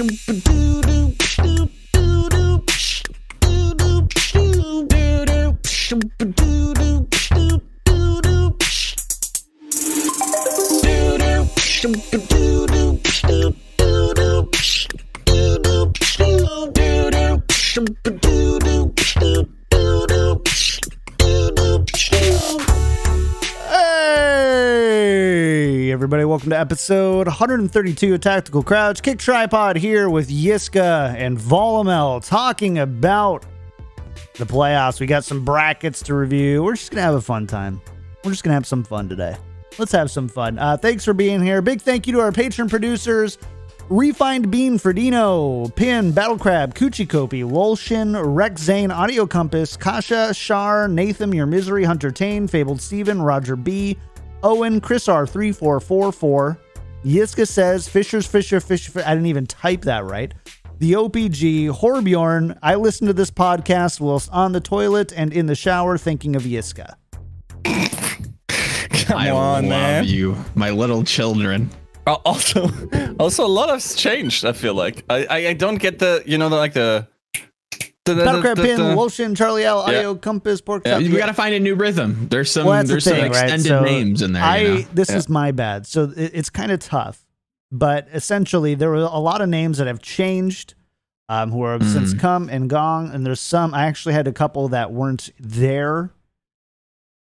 Hey, episode 132 of Tactical Crouch. Kick Tripod here with Yiska and Volamel talking about the playoffs. We got some brackets to review. We're just going to have a fun time. We're just going to have some fun today. Let's have some fun. Uh, thanks for being here. Big thank you to our patron producers Refined Bean Ferdino, Pin, Battle Crab, Coochie Kopi, Lolshin, Rex Zane, Audio Compass, Kasha, Shar, Nathan, Your Misery, Hunter Tane, Fabled Steven, Roger B, Owen, Chris R3444, Yiska says, Fisher's Fisher, Fisher, Fisher. I didn't even type that right. The OPG, Horbjorn, I listen to this podcast whilst on the toilet and in the shower thinking of Yiska. Come I on, love man. you, my little children. Also, also a lot has changed. I feel like I, I, I don't get the you know the like the. The, the, Battle Crab Pin, the- Lolshin, Charlie L, Yeah. Audio Compass, Pork Yeah, Chop. we got to find a new rhythm. There's some Well, that's the there's some thing, right? extended So names in there. I you know? this Yeah. is my bad. So it, it's kind of tough, but essentially there were a lot of names that have changed, um, who have since Mhm. come and gone, and there's some. I actually had a couple that weren't there,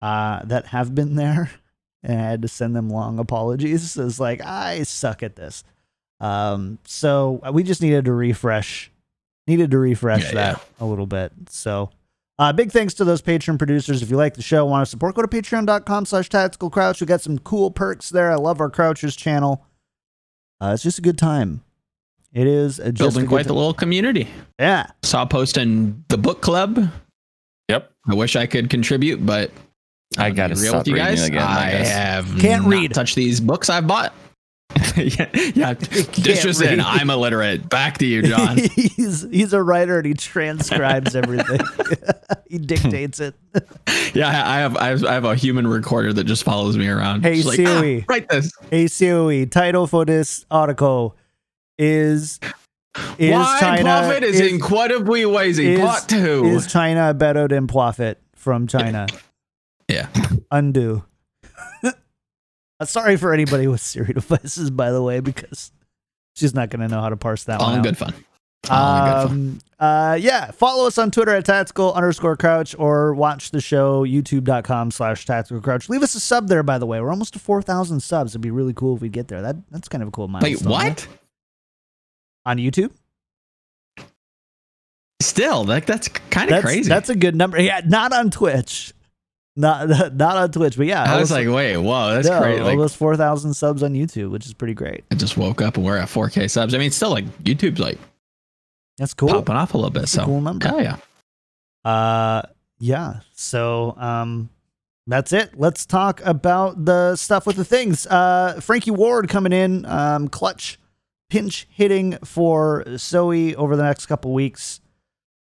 uh, that have been there, and I had to send them long apologies. It's like I suck at this. Um, so we just needed to refresh, needed to refresh Yeah, that a little bit. So. Uh, big thanks to those Patreon producers. If you like the show, want to support, go to patreon.com slash tactical crouch. We got some cool perks there. I love our Crouchers channel. Uh, it's just a good time. It is a, just building good quite the little community. Yeah. Saw a post in the book club. Yep. I wish I could contribute, but I gotta real stop with you reading guys. again, I I, have Can't not read. Touch these books I've bought. yeah, yeah. This just read. in. I'm illiterate. Back to you, John. he's he's a writer and he transcribes everything. he dictates it. yeah, I have, I have I have a human recorder that just follows me around. Hey, She's like, "Ah, write this. ACOE title for this article is is Why China profit is, incredibly lazy. is- Part two. is China better than profit from China? yeah. undo. Sorry for anybody with Siri devices, by the way, because she's not going to know how to parse that All one in good fun. All good fun. Um, uh, yeah, follow us on Twitter at tactical underscore crouch or watch the show youtube.com slash tactical crouch. Leave us a sub there, by the way. We're almost to 4,000 subs. It'd be really cool if we get there. That That's kind of a cool milestone. Wait, what? On YouTube? Still, like that's kind of crazy. that's a good number. Yeah, not on Twitch. Not not on Twitch, but yeah. I was like, wait, whoa, that's no, crazy. Like, almost 4,000 subs on YouTube, which is pretty great. I just woke up and we're at 4K subs. I mean, still like YouTube's like That's cool. popping off a little bit. That's So, cool number. oh yeah. Uh yeah. So um that's it. Let's talk about the stuff with the things. Uh Frankie Ward coming in, um clutch pinch hitting for Zoe over the next couple weeks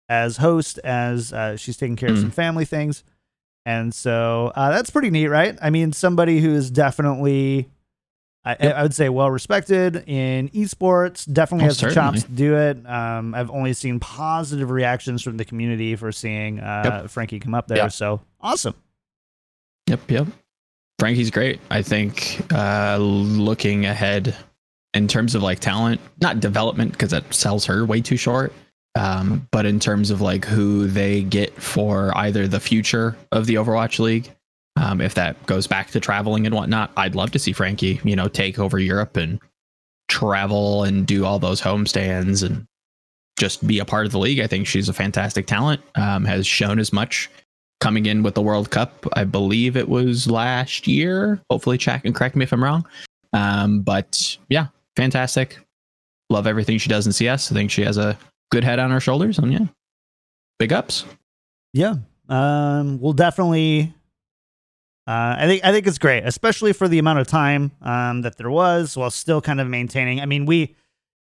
as host as uh, she's taking care of Mm. some family things. And so uh, that's pretty neat, right? I mean, somebody who is definitely, I, Yep. I would say, well respected in esports, definitely Oh, has the chops to do it. Um, I've only seen positive reactions from the community for seeing uh, Frankie come up there. Yep. So awesome. Yep, yep. Frankie's great. I think uh looking ahead in terms of like talent, not development because that sells her way too short. Um, but in terms of like who they get for either the future of the Overwatch League, um, if that goes back to traveling and whatnot, I'd love to see Frankie, you know, take over Europe and travel and do all those homestands and just be a part of the league. I think she's a fantastic talent. Um, has shown as much coming in with the World Cup. I believe it was last year. Hopefully, check and correct me if I'm wrong. Um, but yeah, fantastic. Love everything she does in CS. I think she has a good head on our shoulders, and yeah, big ups. Yeah. Um, we'll definitely. Uh, I think I think it's great, especially for the amount of time um, that there was, while still kind of maintaining. I mean, we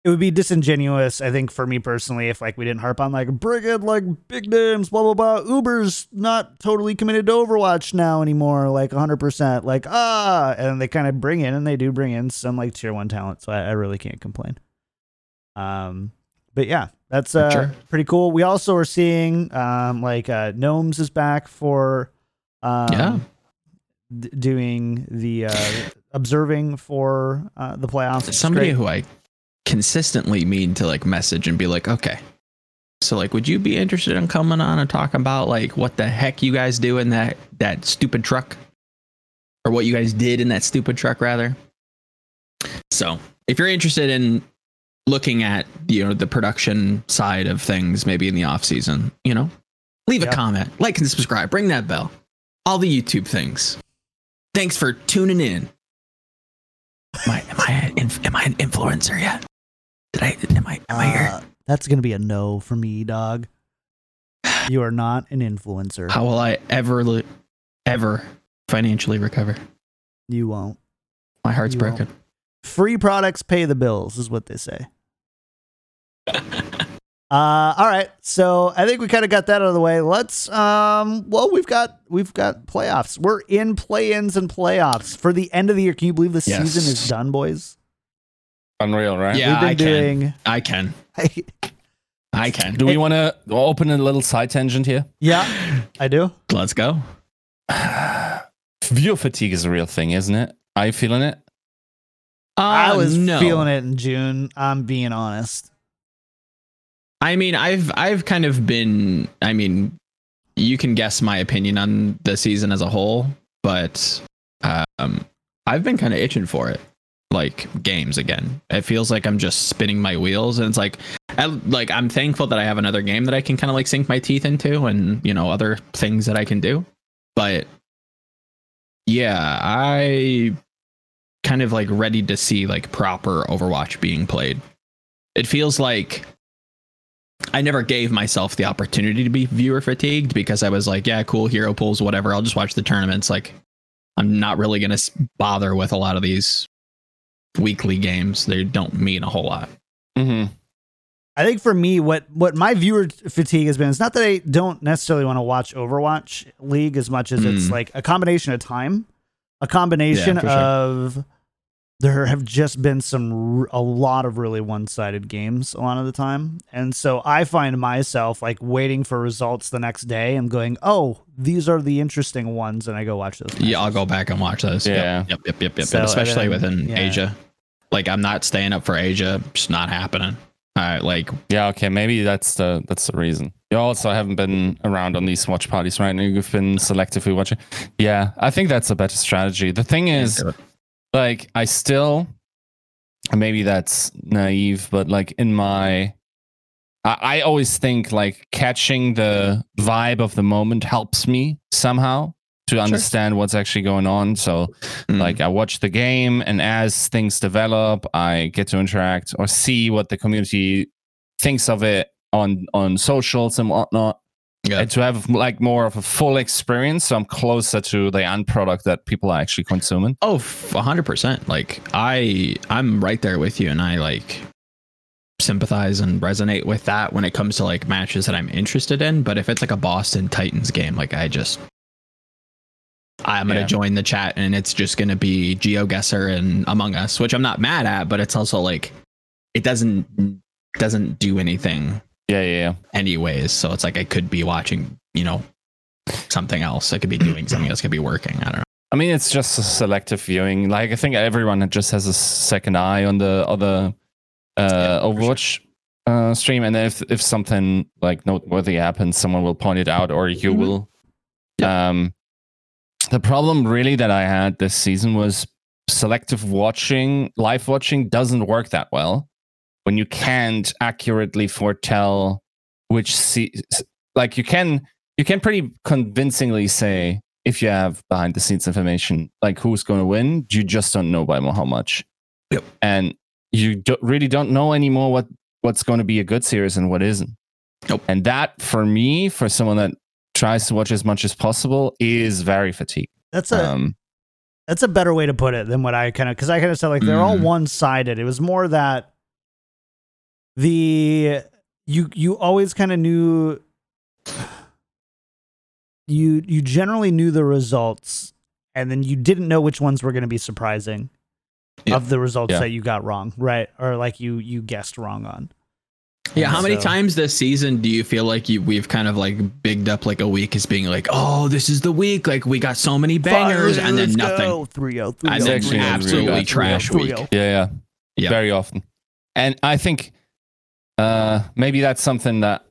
it would be disingenuous, I think, for me personally, if like we didn't harp on like bring like big names, blah blah blah. Uber's not totally committed to Overwatch now anymore, like 100. percent Like ah, and they kind of bring in, and they do bring in some like tier one talent. So I, I really can't complain. Um, but yeah, that's uh, Sure. pretty cool. We also are seeing um, like uh, Gnomes is back for um, Yeah. d- doing the uh, observing for uh, the playoffs. somebody who I consistently mean to like message and be like, okay, so like, would you be interested in coming on and talking about like what the heck you guys do in that that stupid truck, or what you guys did in that stupid truck rather? So if you're interested in looking at you know the production side of things, maybe in the off season, you know, leave Yep. a comment, like and subscribe, ring that bell, all the YouTube things. Thanks for tuning in. Am I am I an, am I an influencer yet? Did I am I am I here? Uh, that's gonna be a no for me, dog. You are not an influencer. How will I ever ever financially recover? You won't. My heart's You won't. broken. Free products pay the bills, is what they say. Uh, all right. So I think we kind of got that out of the way. Let's um well we've got we've got playoffs. We're in play-ins and playoffs for the end of the year. Can you believe the Yes. season is done, boys? Unreal, right? Yeah, we've been I can. I can. I can. Do we want to open a little side tangent here? yeah, I do. Let's go. Viewer fatigue is a real thing, isn't it? Are you feeling it? I Uh, was no. feeling it in June. I'm being honest. I mean, I've I've kind of been. I mean, you can guess my opinion on the season as a whole, but um, I've been kind of itching for it. Like games again. It feels like I'm just spinning my wheels, and it's like, I, like I'm thankful that I have another game that I can kind of like sink my teeth into, and you know other things that I can do. But yeah, I kind of like ready to see like proper Overwatch being played. It feels like I never gave myself the opportunity to be viewer fatigued because I was like, yeah, cool, hero pools, whatever. I'll just watch the tournaments. Like, I'm not really going to bother with a lot of these weekly games. They don't mean a whole lot. Mm-hmm. I think for me, what what my viewer fatigue has been, is not that I don't necessarily want to watch Overwatch League as much as it's Mm. like a combination of time, a combination Yeah, for sure. Of there have just been some a lot of really one sided games a lot of the time, and so I find myself like waiting for results the next day. I'm going, oh, these are the interesting ones, and I go watch those. Yeah, I'll go back and watch those. Yeah. Yep. Yep. Yep. Yep. So, Especially and then- within yeah. Asia. Like, I'm not staying up for Asia. Just not happening. All right. Like, Yeah, okay, maybe that's the that's the reason. You also haven't been around on these watch parties, right? now You've been selectively watching. Yeah, I think that's a better strategy. The thing is, like, I still, maybe that's naive, but like in my, I, I always think like catching the vibe of the moment helps me somehow to understand what's actually going on. So mm, like I watch the game, and as things develop, I get to interact or see what the community thinks of it on on socials and whatnot. Yeah. And to have like more of a full experience, so I'm closer to the end product that people are actually consuming. Oh, a hundred percent. Like I, I'm right there with you, and I like sympathize and resonate with that when it comes to like matches that I'm interested in. But if it's like a Boston Titans game, like I just, I'm gonna Yeah. join the chat, and it's just gonna be GeoGuessr and Among Us, which I'm not mad at, but it's also like it doesn't doesn't do anything Yeah, yeah, yeah. anyways. So it's like I could be watching, you know, something else. I could be doing something else. Could be working. I don't know. I mean, it's just a selective viewing. Like I think everyone just has a second eye on the other uh, Yeah, Overwatch uh, stream, and if if something like noteworthy happens, someone will point it out, or you Mhm. will. Um, the problem really that I had this season was selective watching, live watching doesn't work that well when you can't accurately foretell which se- like you can you can pretty convincingly say if you have behind the scenes information like who's going to win you just don't know by how much Yep. and you do, really don't know anymore what what's going to be a good series and what isn't Nope. and that for me for someone that tries to watch as much as possible is very fatigued That's a um that's a better way to put it than what I kind of because I kind of said like they're all Mhm. one sided. It was more that the you you always kind of knew you you generally knew the results and then you didn't know which ones were going to be surprising Yeah. of the results Yeah. that you got wrong, right? Or like you you guessed wrong on. Yeah, how many times this season do you feel like you, we've kind of like bigged up like a week as being like, oh, this is the week, like we got so many bangers, and then nothing. 3 0, And then actually a oh, absolutely really trash week. Yeah, yeah, Yeah. very often. And I think uh maybe that's something that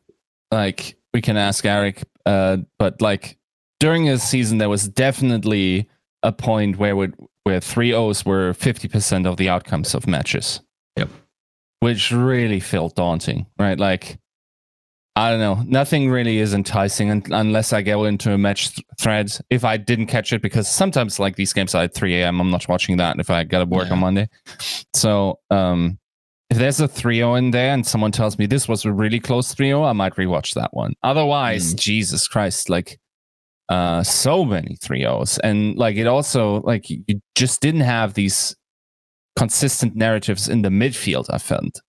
like we can ask Eric. Uh, but like during his season, there was definitely a point where would where three O's were fifty percent of the outcomes of matches. Yep. Which really felt daunting, right? Like. I don't know. Nothing really is enticing un- unless I go into a match th- thread. If I didn't catch it, because sometimes like these games are at 3 a.m., I'm not watching that if I got to work Yeah. on Monday. So um, if there's a 3-0 in there and someone tells me this was a really close 3-0, I might rewatch that one. Otherwise, Mm. Jesus Christ, like uh so many 3-0s. And like it also like you just didn't have these consistent narratives in the midfield, I felt.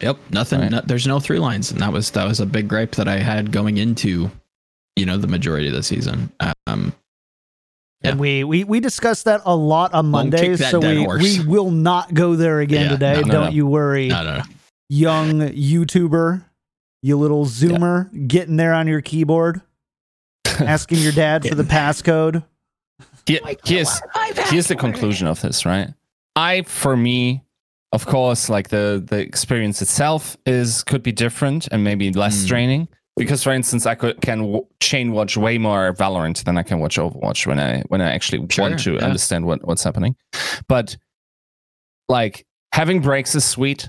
Yep, nothing. Right. No, there's no three lines, and that was that was a big gripe that I had going into, you know, the majority of the season. Um, And we, we we discussed that a lot on Won't Mondays, so we, horse. we will not go there again Yeah, today. no, no, Don't no. you worry, no, no, no. young YouTuber, you little zoomer, getting there on your keyboard, asking your dad for the passcode. Here- here's here's the conclusion of this, right? I, for me, of course, like the the experience itself is could be different and maybe less Mm. draining. Because, for instance, I could can w- chain watch way more Valorant than I can watch Overwatch when I when I actually Sure, want to yeah. understand what what's happening. But like having breaks is sweet.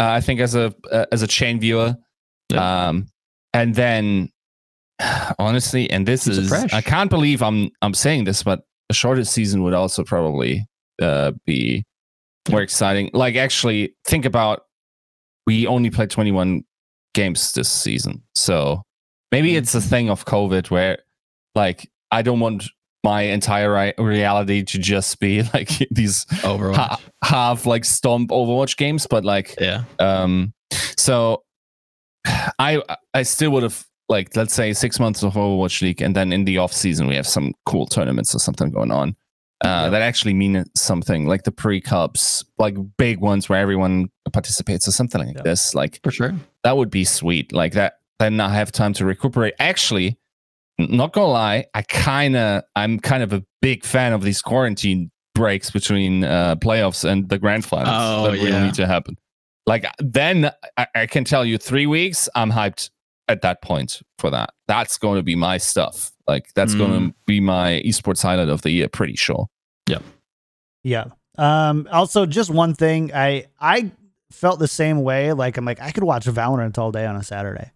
Uh, I think as a uh, as a chain viewer, Yeah. um, and then honestly, and this a is. I can't believe I'm I'm saying this, but a shorter season would also probably uh, be more exciting. Like actually, think about we only played 21 games this season, so maybe Mm-hmm. it's a thing of COVID where like I don't want my entire ri- reality to just be like these Overwatch. ha- half like stomp Overwatch games, but like yeah, um, so I I still would have like let's say six months of Overwatch League, and then in the off season we have some cool tournaments or something going on. Uh, Yeah. That actually mean something like the pre cups, like big ones where everyone participates or something like Yeah. this. Like for sure. That would be sweet. Like that, then I have time to recuperate. Actually, not gonna lie, I kind of, I'm kind of a big fan of these quarantine breaks between uh, playoffs and the grand finals Oh, that really yeah. need to happen. Like then, I, I can tell you, three weeks, I'm hyped at that point for that. That's going to be my stuff. Like that's going Mm. to be my esports highlight of the year, pretty sure. Yeah. Yeah. Um, also, just one thing, I I felt the same way. Like I'm like I could watch Valorant all day on a Saturday.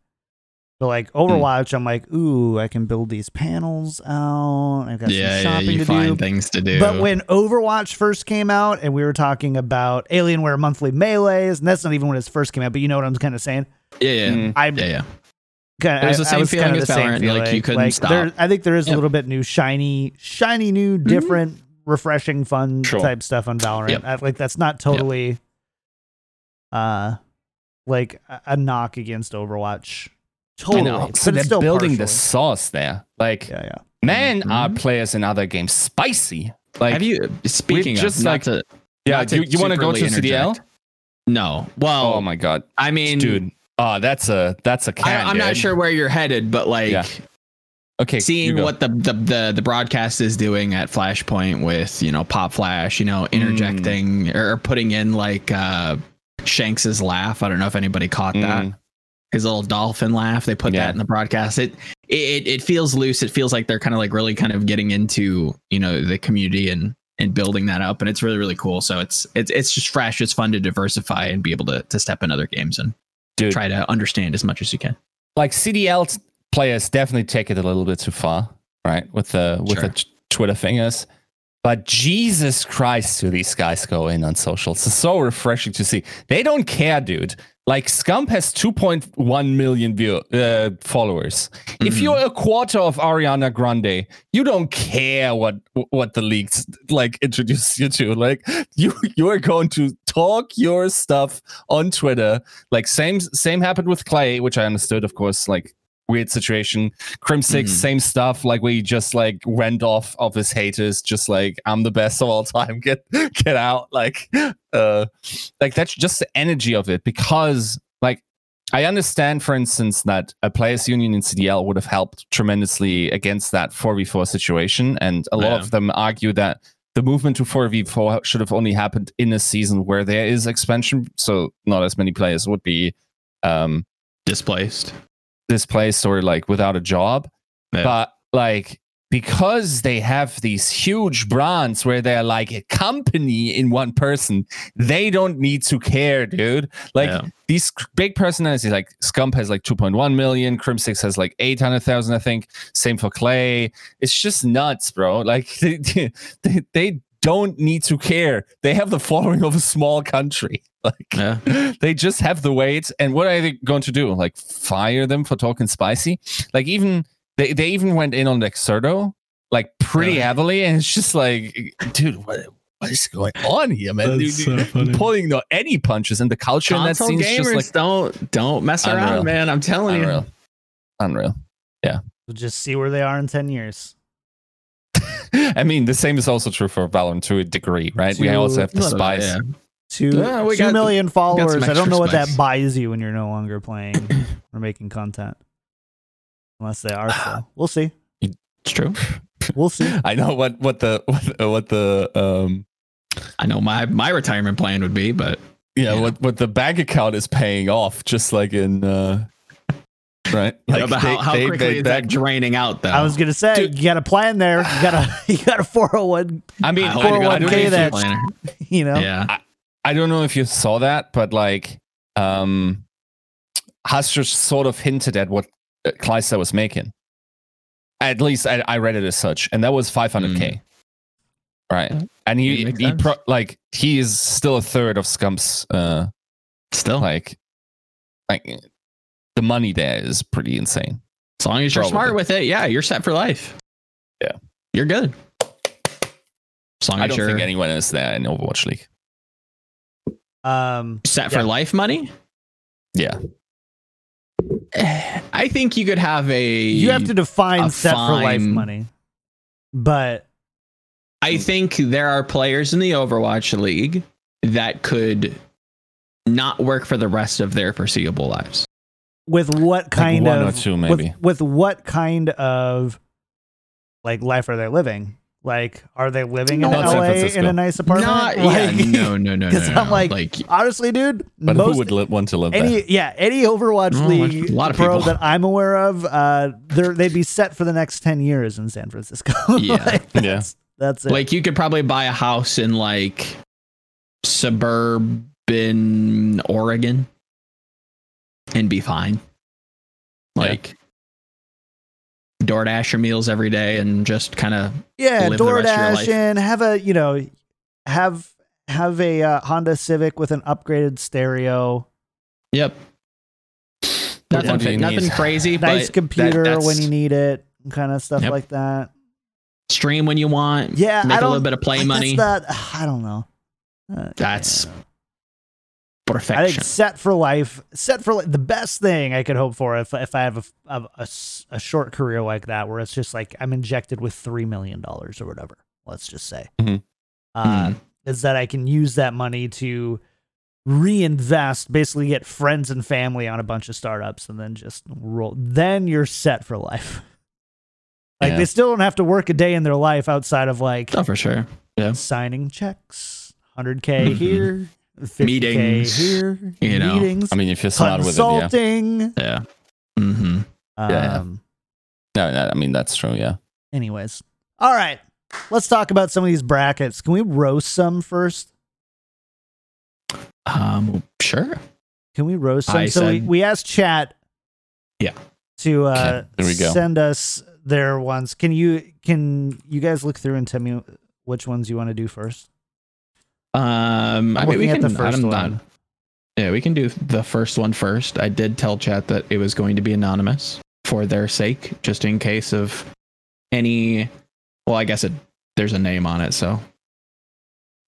But like Hmm. Overwatch, I'm like, ooh, I can build these panels out. I've got Yeah, some yeah, shopping you to find do. things to do. But when Overwatch first came out, and we were talking about Alienware monthly melees, and that's not even when it first came out, but you know what I'm kind of saying. yeah, yeah, Mm. I yeah, yeah. kind It was the same feeling as Valorant, like, you couldn't stop. There, I think there is a little bit new, shiny, shiny, new, different, refreshing, fun Sure. type stuff on Valorant. Yep. I, like that's not totally, uh, like a, a knock against Overwatch. Totally, know. but So it's they're still building the partially. sauce there. Like, Yeah, yeah. man, are Mhm. players in other games spicy? Like, Have you speaking of just, not like- to, yeah, not to you, you want to go to superly CDL? interject. No. Well, Oh my god, I mean, dude. Oh, that's a that's a I, can. I'm not sure where you're headed, but like Yeah. Okay, seeing what the, the the the broadcast is doing at Flashpoint with you know Pop Flash, you know Mm. interjecting or putting in like uh Shanks's laugh. I don't know if anybody caught that. Mm. His little dolphin laugh. They put Yeah. that in the broadcast. It it it feels loose. It feels like they're kind of like really kind of getting into you know the community and and building that up, and it's really really cool. So it's it's it's just fresh. It's fun to diversify and be able to to step in other games and dude. try to understand as much as you can. Like CDL players definitely take it a little bit too far, right? With the with Sure. the Twitter fingers. But Jesus Christ, do these guys go in on social? It's so refreshing to see. They don't care, dude. Like Scump has 2.1 million view, uh, followers. If Mhm. you're a quarter of Ariana Grande, you don't care what what the leaks like introduce you to. Like you you are going to talk your stuff on Twitter. Like same same happened with Clay, which I understood, of course. Like weird situation. Crimsix Mhm. same stuff. Like we just like went off of his haters, just like I'm the best of all time. Get get out. Like uh like that's just the energy of it because like I understand, for instance, that a players union in CDL would have helped tremendously against that 4v4 situation. And a lot Yeah. of them argue that the movement to 4v4 should have only happened in a season where there is expansion. So not as many players would be um, Displaced. Displaced or like without a job. Yeah. But like, because they have these huge brands where they're like a company in one person, they don't need to care, dude. Like, Yeah. these big personalities like Scump has like 2.1 million, Crimsix has like 800,000, I think. Same for Clay. It's just nuts, bro. Like they, they, they don't need to care. They have the following of a small country. Like Yeah. they just have the weight. And what are they going to do? Like fire them for talking spicy? Like even they, they even went in on Exerto like pretty Really? heavily. And it's just like, dude, what what is going on here, man? Dude, so funny. pulling no any punches and the culture in that Console scene is gamers just like don't don't mess Unreal. around, man. I'm telling unreal. Unreal. Yeah, we'll just see where they are in 10 years. I mean, the same is also true for Valorant to a degree, right? we also have the spice. Yeah. Two, Yeah, we two got- million followers. I don't extra know what that buys you when you're no longer playing or making content. Unless they are so. We'll see. It's true. We'll see. I know what what the what, the- what the um I know my my retirement plan would be, but yeah, Yeah. what what the bank account is paying off, just like in uh right. Yeah, but how, how quickly is that back- draining out though? I was gonna say Dude. you got a plan there. You got a you got a 401. I mean, I I, hope don't you got a know 401k if that- you- planner. You know. Yeah. I don't know if you saw that, but like um Hustler sort of hinted at what uh, Clayster was making. At least I, I read it as such, and that was 500k. Right, and he, Mm. He pro- like he is still a third of Scump's uh Still, like like the money there is pretty insane. as long as you're Probably. smart with it, yeah, you're set for life. Yeah. you're good. As long I as don't you're think anyone is there in Overwatch League. Um. set Yeah. for life money, Yeah, I think you could have a. You have to define a set for life money. But I think there are players in the Overwatch League that could not work for the rest of their foreseeable lives. with what kind one of or two, maybe. With, with what kind of like life are they living? Like, are they living in Not San LA in a nice apartment? Not, like, yeah, no, no, no, no. 'cause no, I'm like, like honestly, dude. but most, who would li- want to live there? yeah any Overwatch Oh, League a lot of pro people. that I'm aware of, uh, they're they'd be set for the next ten years in San Francisco. Yeah. Like, Yeah. that's, that's it. like you could probably buy a house in like suburban Oregon and be fine. Like DoorDash your meals every day and just kind of yeah, live the rest of your life. DoorDash and have a you know have have a uh, Honda Civic with an upgraded stereo, yep. Nothing, do you nothing need? crazy, nice but computer that- when you need it, kind of stuff Yep. like that. stream when you want. Yeah, make I a don't little bit of play money. That's not, I don't know. Uh, That's yeah. I think set for life, set for the best thing I could hope for if if I have a a short career like that, where it's just like I'm injected with three million dollars or whatever. Let's just say, Mhm. uh, Mhm. is that I can use that money to reinvest, basically get friends and family on a bunch of startups, and then just roll. Then you're set for life. Like Yeah. they still don't have to work a day in their life outside of like oh, for sure. Yeah. signing checks, 100k Mhm. here, 50k Meetings, here, you know. meetings, I mean, if you're smart with it, yeah. consulting. Yeah. Mm-hmm. yeah. Um, No, no, I mean that's true. Yeah. anyways, all right, let's talk about some of these brackets. Can we roast some first? Um, sure. Can we roast some? I so we, said- we asked chat. Yeah. To uh, Okay, there we go. send us their ones. Can you can you guys look through and tell me which ones you want to do first? Um, I I'm mean, we can. at the first I'm one. not- yeah, we can do the first one first. I did tell chat that it was going to be anonymous for their sake, just in case of any. Well, I guess it. There's a name on it, so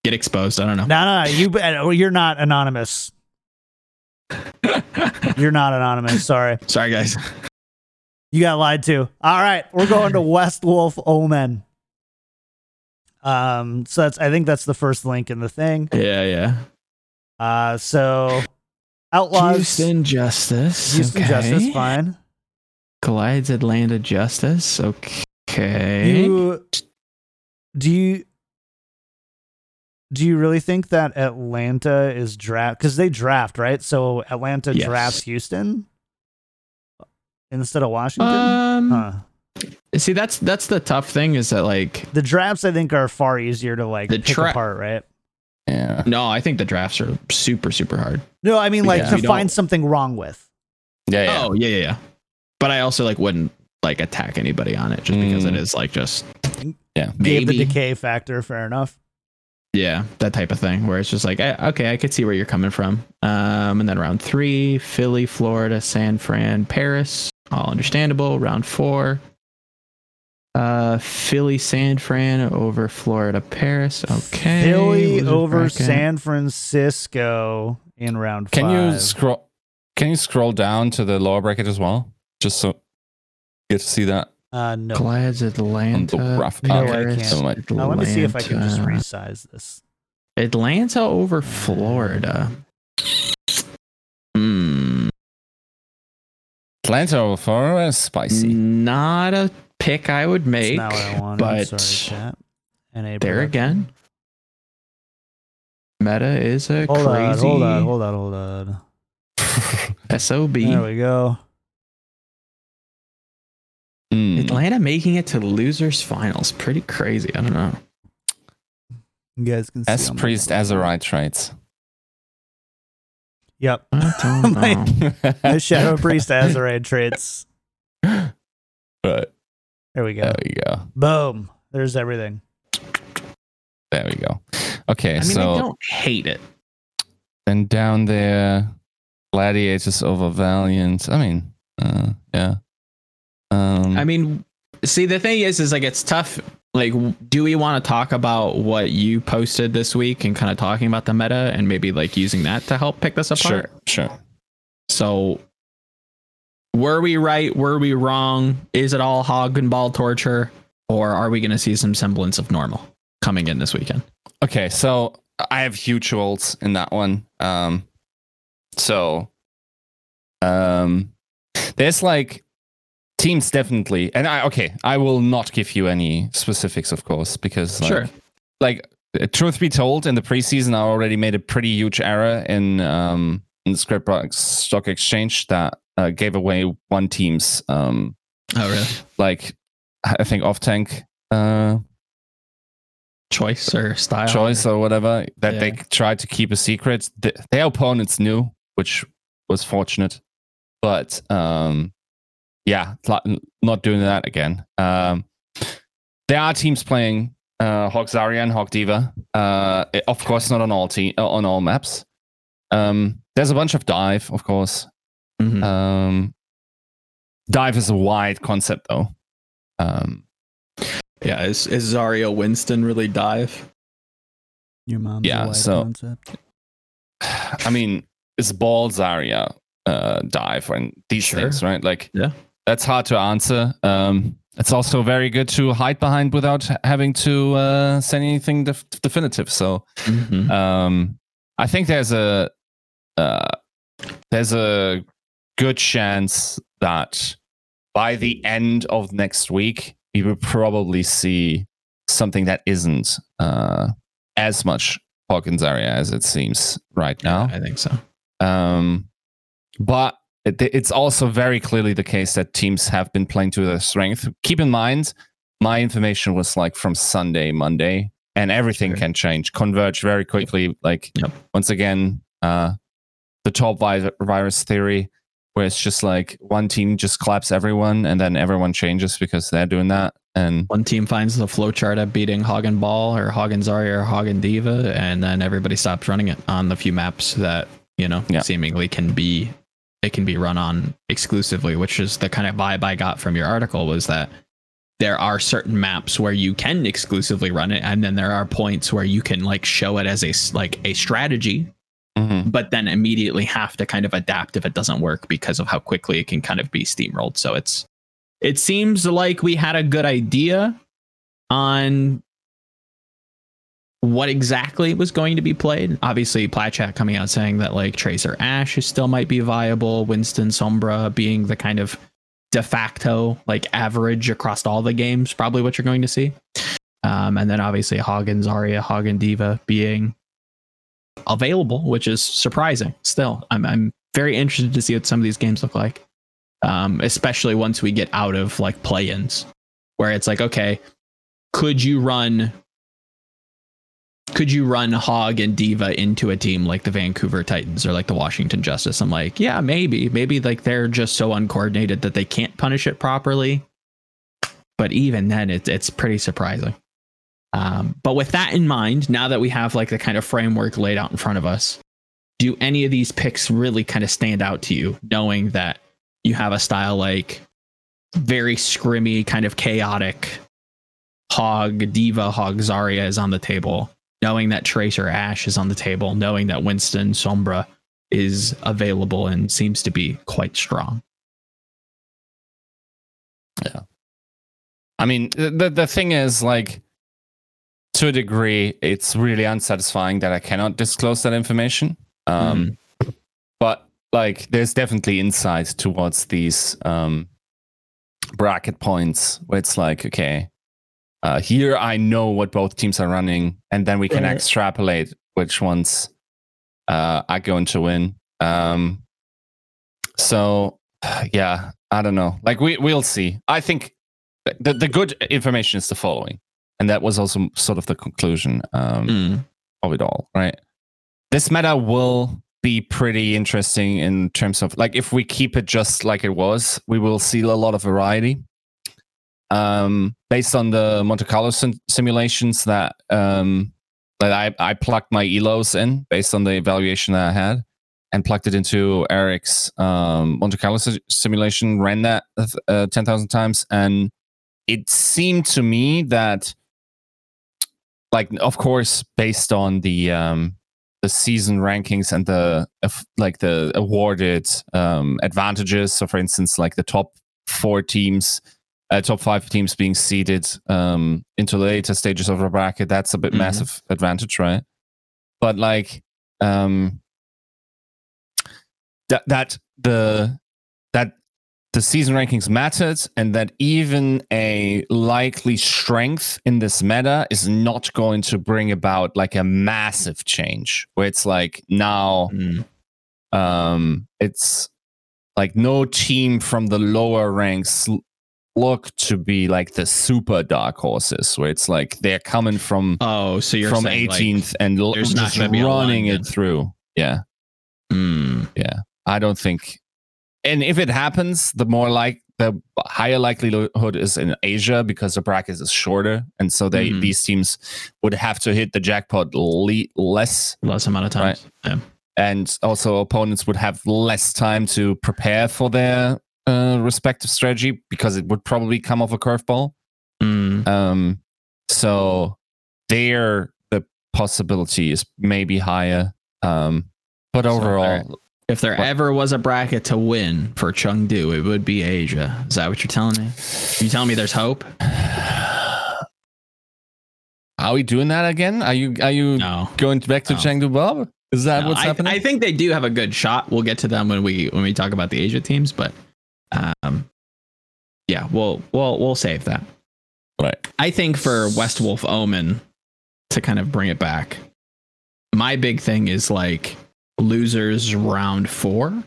get exposed. I don't know. No, no, no. You uh, you're not anonymous. You're not anonymous. Sorry. Sorry, guys. You got lied to. All right, we're going to West Wolf Omen. Um, so that's I think that's the first link in the thing. Yeah, yeah. Uh, so Outlaws, Houston Justice. Houston okay. Justice, fine. Collides Atlanta Justice. Okay. You, do you do you really think that Atlanta is draft because they draft right? So Atlanta Yes. drafts Houston instead of Washington. um, huh. See, that's that's the tough thing is that like The drafts I think are far easier to like The pick tra- apart, right? Yeah. no, I think the drafts are super super hard. No, I mean like Yeah. to You find don't- something wrong with. Yeah. yeah. Oh yeah, yeah, yeah. But I also like wouldn't like attack anybody on it just because it Mm. like just Yeah. Gave the maybe decay factor, fair enough. yeah that type of thing where it's just like eh, okay I could see where you're coming from. Um, and then round three, Philly, Florida, San Fran, Paris, all understandable. Round four, uh, Philly, San Fran over Florida, Paris. Okay, Philly over bracket. San Francisco in round Can five. you scroll? Can you scroll down to the lower bracket as well, just so you get to see that? uh, no. Collides Atlanta. rough- No, I can't. like- Now, let me see if I can just resize this. Atlanta over Florida. Hmm. Atlanta over Florida is spicy. Not a pick I would That's make. not what I wanted. but Sorry, there again, Meta is a Hold on, crazy hold on, hold on, hold on. SOB. There we go. Mm. Atlanta making it to losers finals. Pretty crazy. I don't know. You guys can see. S on my- Priest Azerite traits. Yep. I don't My- know. Shadow Priest Azerite traits. But There we go. there we go. Boom. There's everything. There we go. Okay, I mean, so I don't hate it. then down there, Gladiators over Valiant. I mean, uh, yeah. Um, I mean, see, the thing is, is like it's tough. Like, do we want to talk about what you posted this week and kind of talking about the meta and maybe like using that to help pick this apart? sure, sure. So, were we right? Were we wrong? Is it all hog and ball torture, or are we going to see some semblance of normal coming in this weekend? Okay, so I have huge roles in that one. Um, so, um, there's like teams definitely, and I okay, I will not give you any specifics, of course, because like, Sure. like truth be told, in the preseason, I already made a pretty huge error in um in the Scriptbox Stock Exchange that uh, gave away one team's um Oh, really? like I think off tank uh Choice or style? choice or whatever that they tried to keep a secret. Th- their opponents knew, which was fortunate, but um, yeah, not doing that again. Um, there are teams playing uh, Hog Zarya and Hog D.Va. Uh, of course, not on all te- uh, on all maps. Um, there's a bunch of dive, of course. Mhm. Um, dive is a wide concept, though. Um, yeah. Is, is Zarya Winston really dive? Your mom's Yeah, a wide so- concept. I mean, it's ball Zarya uh, dive and these Sure. things, right? Like, Yeah. that's hard to answer. Um, it's also very good to hide behind without having to uh, say anything def- definitive. So, Mhm. um, I think there's a uh, there's a good chance that by the end of next week, we will probably see something that isn't uh, as much Hog and Zarya as it seems right now. I think so. Um, but it, it's also very clearly the case that teams have been playing to their strength. Keep in mind, my information was like from Sunday, Monday, and everything Sure. can change, converge very quickly. Like Yep. once again, uh, the top vi- virus theory, where it's just like one team just claps everyone, and then everyone changes because they're doing that. And One team finds the flowchart at beating Hog and Ball or Hog and Zarya or Hog and D.Va, and then everybody stops running it on the few maps that you know Yeah. seemingly can be it can be run on exclusively, which is the kind of vibe I got from your article was that there are certain maps where you can exclusively run it, and then there are points where you can like show it as a like a strategy, Mhm. but then immediately have to kind of adapt if it doesn't work because of how quickly it can kind of be steamrolled. So it's it seems like we had a good idea on what exactly was going to be played. Obviously, Plat Chat coming out saying that like Tracer Ash is still might be viable, Winston Sombra being the kind of de facto like average across all the games, probably what you're going to see. Um, and then obviously Hog and Zarya, Hog and D.Va being available, which is surprising. Still, I'm I'm very interested to see what some of these games look like, um, especially once we get out of like play-ins, where it's like, okay, could you run could you run Hog and D.Va into a team like the Vancouver Titans or like the Washington Justice? I'm like, yeah, maybe. Maybe like they're just so uncoordinated that they can't punish it properly. But even then, it's it's pretty surprising. Um, but with that in mind, now that we have like the kind of framework laid out in front of us, do any of these picks really kind of stand out to you, knowing that you have a style like very scrimmy, kind of chaotic Hog D.Va Hog Zarya is on the table, knowing that Tracer Ash is on the table, knowing that Winston Sombra is available and seems to be quite strong. Yeah. I mean, the the thing is like to a degree, it's really unsatisfying that I cannot disclose that information. Um, But like, there's definitely insight towards these um, bracket points where it's like, okay, uh, here I know what both teams are running, and then we can Right. extrapolate which ones uh, are going to win. Um, so, yeah, I don't know. Like, we we'll see. I think the the good information is the following, and that was also sort of the conclusion. Um, Mm. of it all, right? This meta will be pretty interesting in terms of like if we keep it just like it was, we will see a lot of variety. Um, based on the Monte Carlo sim- simulations that um, that I, I plugged my elos in based on the evaluation that I had and plugged it into Eric's um, Monte Carlo si- simulation, ran that uh, 10,000 times. And it seemed to me that like of course based on the um the season rankings and the like the awarded um advantages so for instance like the top four teams uh, top five teams being seeded um into the later stages of the bracket that's a bit Mhm. massive advantage right but like um that that the the season rankings mattered and that even a likely strength in this meta is not going to bring about like a massive change where it's like now Mm. um it's like no team from the lower ranks look to be like the super dark horses where it's like they're coming from Oh, so you're from saying, like, 18th and l- there's not just gonna be running it through yeah mm. I don't think, and if it happens, the more like the higher likelihood is in Asia because the bracket is shorter, and so they Mhm. these teams would have to hit the jackpot le- less, less amount of time. Right. Yeah. and also opponents would have less time to prepare for their uh, respective strategy because it would probably come off a curveball. Mm. Um, so there, the possibility is maybe higher. Um, but overall. If there What? ever was a bracket to win for Chengdu, it would be Asia. Is that what you're telling me? You telling me there's hope? Are we doing that again? Are you are you No. going back to No. Chengdu Bob? Is that No, what's I, happening? I think they do have a good shot. We'll get to them when we when we talk about the Asia teams, but um, yeah, we'll we'll we'll save that. right. I think for West Wolf Omen to kind of bring it back, my big thing is like losers round four.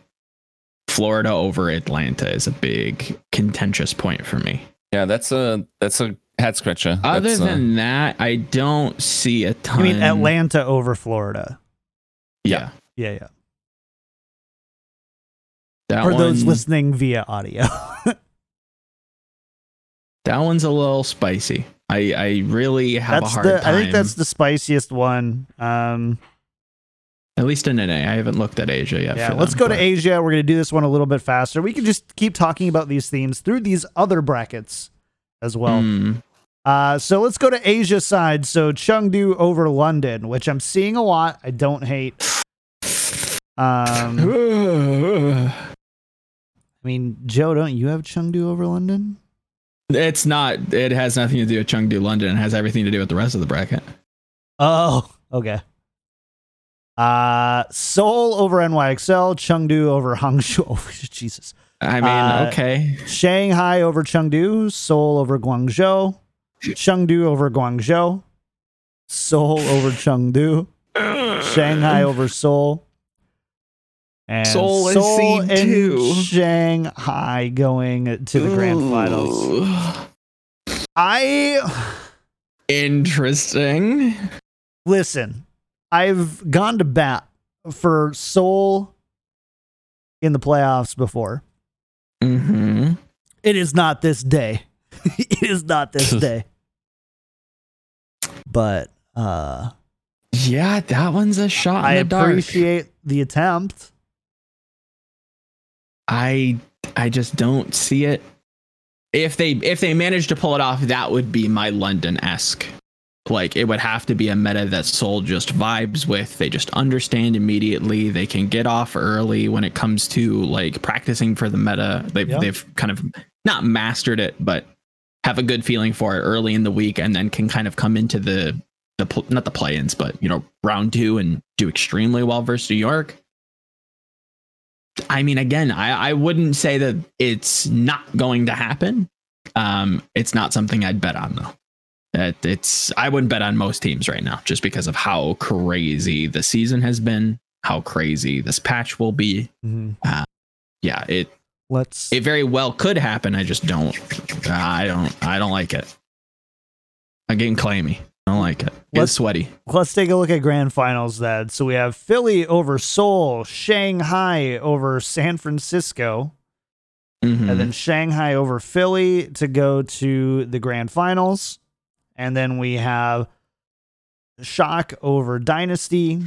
Florida over Atlanta is a big contentious point for me. Yeah, that's a that's a head scratcher. Other That's, uh, than that, I don't see a ton. You mean Atlanta over Florida? Yeah. Yeah, yeah. That For those listening via audio. That one's a little spicy. I I really have that's a hard the time. I think that's the spiciest one. Um at least in NA. I haven't looked at Asia yet. yeah, let's them, go to Asia. We're going to do this one a little bit faster. We can just keep talking about these themes through these other brackets as well. Mm, Uh, so let's go to Asia side. So Chengdu over London, which I'm seeing a lot. I don't hate. Um, I mean, Joe, don't you have Chengdu over London? It's not. It has nothing to do with Chengdu London. It has everything to do with the rest of the bracket. Oh, okay. Uh, Seoul over NYXL, Chengdu over Hangzhou. Oh, Jesus. I mean, Uh, okay. Shanghai over Chengdu, Seoul over Guangzhou, Chengdu over Guangzhou, Seoul over Chengdu, Shanghai over Seoul, and Seoul Seoul and two. Shanghai going to the grand finals. I Interesting. listen. I've gone to bat for Seoul in the playoffs before. hmm It is not this day. it is not this day. But uh Yeah, that one's a shot in I the dark. appreciate the attempt. I I just don't see it. If they if they manage to pull it off, that would be my London esque. Like it would have to be a meta that Seoul just vibes with. They just understand immediately. They can get off early when it comes to like practicing for the meta. They've Yeah. they've kind of not mastered it, but have a good feeling for it early in the week, and then can kind of come into the the pl- not the play-ins, but you know round two and do extremely well versus New York. I mean, again, I, I wouldn't say that it's not going to happen. Um, it's not something I'd bet on though. That it's I wouldn't bet on most teams right now just because of how crazy the season has been, how crazy this patch will be. Mhm. Yeah, it Let's it very well could happen. I just don't. I don't. I don't like it. I'm getting claimy. I don't like it. Let's- It's sweaty. let's take a look at grand finals then. So we have Philly over Seoul, Shanghai over San Francisco, Mhm. and then Shanghai over Philly to go to the grand finals. And then we have Shock over Dynasty,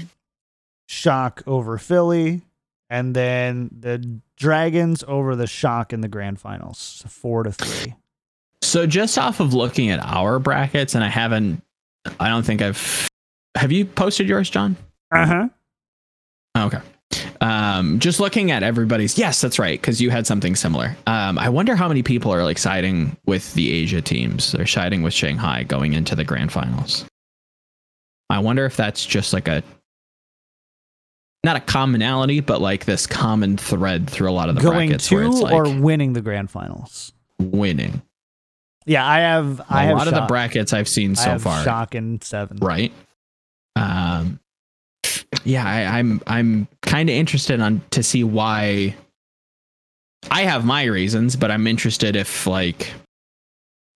Shock over Philly, and then the Dragons over the Shock in the grand finals. Four to three. So just off of looking at our brackets, and I haven't. I don't think I've. Have you posted yours, John? Uh huh. Okay. Um, just looking at everybody's. Yes, that's right. Because you had something similar. Um, I wonder how many people are like siding with the Asia teams. They're siding with Shanghai going into the grand finals. I wonder if that's just like a. Not a commonality, but like this common thread through a lot of the Going brackets where to it's like or winning the grand finals. winning. Yeah, I have. A I have lot of the brackets I've seen so far. Shock in seven. right um yeah I, i'm i'm kind of interested on to see why. I have my reasons but i'm interested if like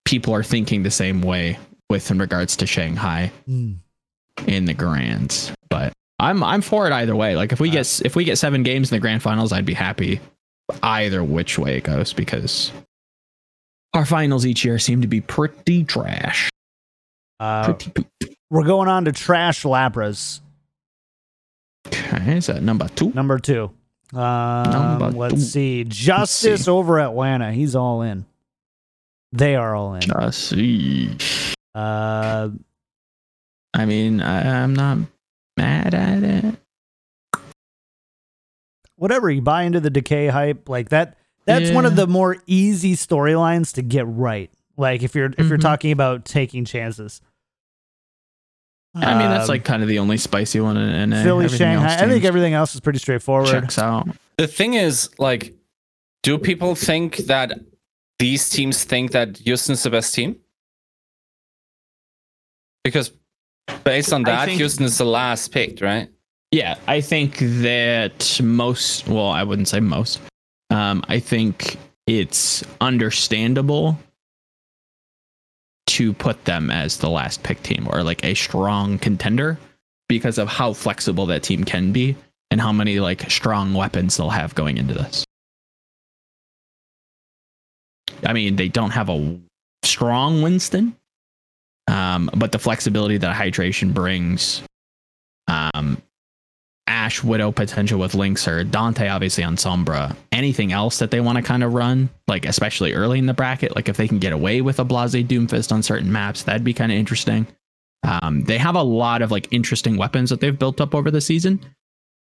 people are thinking the same way with in regards to shanghai Hmm. in the grands but i'm i'm for it either way. Like if we get if we get seven games in the grand finals i'd be happy either which way it goes because our finals each year seem to be pretty trash. Uh, pretty we're going on to Trash Lapras, okay is that number two number two. Um, Number let's two. see. Justice see. over Atlanta. He's all in. They are all in. Just see. Uh, I mean, I, I'm not mad at it. whatever. You buy into the Decay hype like that. That's one of the more easy storylines to get right. Like if you're if you're Mhm. talking about taking chances. I mean, that's Um, like kind of the only spicy one. And Philly, Shanghai. I think everything else is pretty straightforward. checks out. The thing is, like, do people think that these teams think that Houston's the best team? Because based on that, think- Houston is the last picked, right? Yeah, I think that most. Well, I wouldn't say most. Um, I think it's understandable to put them as the last pick team or like a strong contender because of how flexible that team can be and how many like strong weapons they'll have going into this. I mean, they don't have a strong Winston, um, but the flexibility that Hydration brings, um, Ash Widow potential with Linkzr, Danteh obviously on Sombra, anything else that they want to kind of run, like especially early in the bracket, like if they can get away with a Blase Doomfist on certain maps, that'd be kind of interesting. Um, they have a lot of like interesting weapons that they've built up over the season.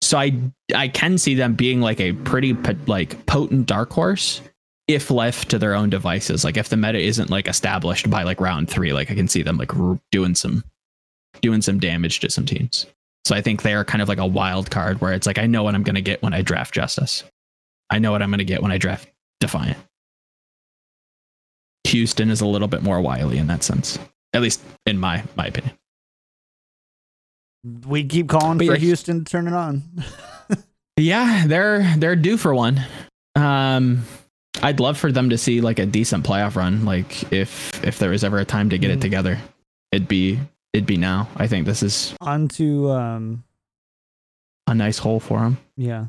So I I can see them being like a pretty like potent dark horse if left to their own devices, like if the meta isn't like established by like round three, like I can see them like doing some doing some damage to some teams. So I think they are kind of like a wild card where it's like I know what I'm going to get when I draft Justice. I know what I'm going to get when I draft Defiant. Houston is a little bit more wily in that sense, at least in my my opinion. We keep calling But for yeah. Houston to turn it on. Yeah, they're they're due for one. Um, I'd love for them to see like a decent playoff run. Like if if there was ever a time to get Mm. it together, it'd be it'd be now. I think this is onto um a nice hole for him. yeah.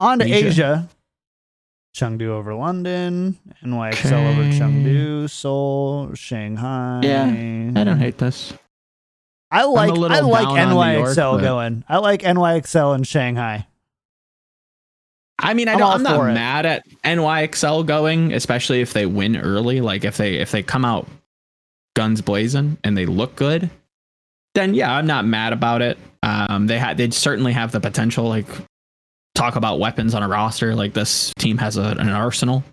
On to Asia. Asia. Chengdu over London, NYXL over Okay. Chengdu, Seoul, Shanghai. Yeah, I don't hate this. I like I like New York, NYXL but- going. I like NYXL in Shanghai. I mean, I I'm don't, I'm not it. mad at NYXL going, especially if they win early. Like if they if they come out guns blazing and they look good, then yeah, I'm not mad about it. Um, they had they certainly have the potential. Like talk about weapons on a roster. Like this team has a, an arsenal.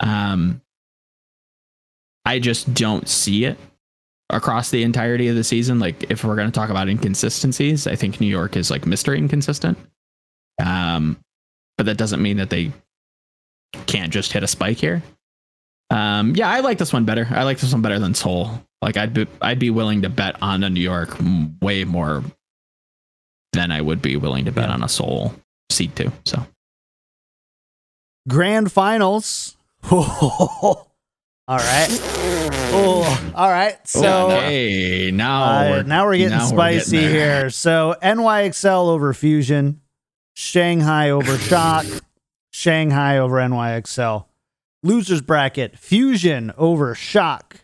Um, I just don't see it across the entirety of the season. Like if we're going to talk about inconsistencies, I think New York is like Mr. Inconsistent. Um, but that doesn't mean that they can't just hit a spike here. Um, yeah, I like this one better. I like this one better than Seoul. Like I'd be, I'd be willing to bet on a New York way more than I would be willing to bet Yeah. on a Seoul seed two. So Grand finals. all right. Oh, all right. So okay, now Uh, we're, now we're getting now spicy getting here. So NYXL over Fusion, Shanghai over Shock, Shanghai over NYXL. Losers bracket: Fusion over Shock,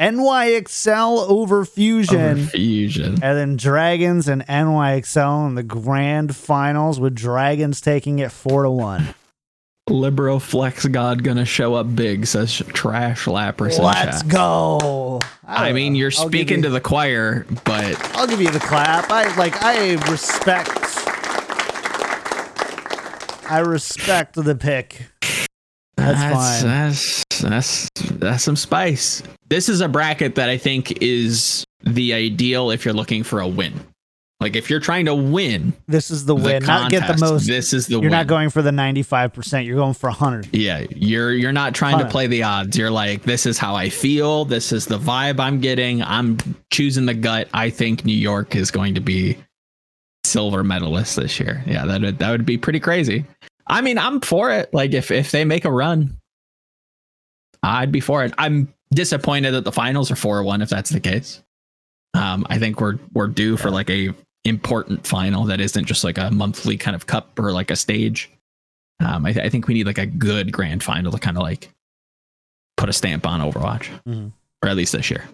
NYXL over Fusion, Over Fusion. and then Dragons and NYXL in the grand finals with Dragons taking it four to one. Libero Flex God gonna show up big, says Trash Lapras. Let's go. I mean, you're I'll speaking you- to the choir, but I'll give you the clap. I like I respect I respect the pick. That's fine. That's that's that's some spice. This is a bracket that I think is the ideal if you're looking for a win. Like if you're trying to win This is the the win. Not get the most. This is the win. You're win. not going for the 95%. You're going for 100. Yeah, you're you're not trying to play the odds. You're like, this is how I feel. This is the vibe I'm getting. I'm choosing the gut. I think New York is going to be silver medalist this year. Yeah, that that would be pretty crazy. I mean, I'm for it. Like if if they make a run, I'd be for it. I'm disappointed that the finals are four one if that's the case. Um, I think we're we're due for like a important final that isn't just like a monthly kind of cup or like a stage. Um, I, I think we need like a good grand final to kind of like put a stamp on Overwatch, Mhm. or at least this year.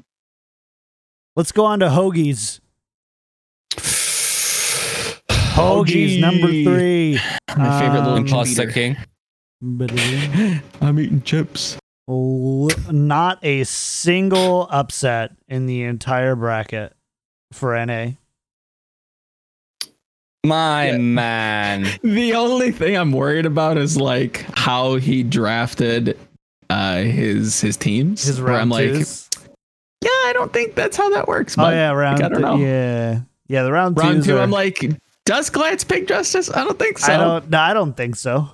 Let's go on to Hoagies. Hoagies number three. My favorite little Um, Imposter. King. I'm eating chips. L- Not a single upset in the entire bracket for NA. My Yeah. man. The only thing I'm worried about is like how he drafted uh his his teams. His where I'm round like, twos. yeah, I don't think that's how that works. Oh bud. yeah, round. I don't two- know. Yeah, yeah. The round, Round twos two, are- I'm like, does Glads pick Justice? I don't think so. I don't. No, I don't think so.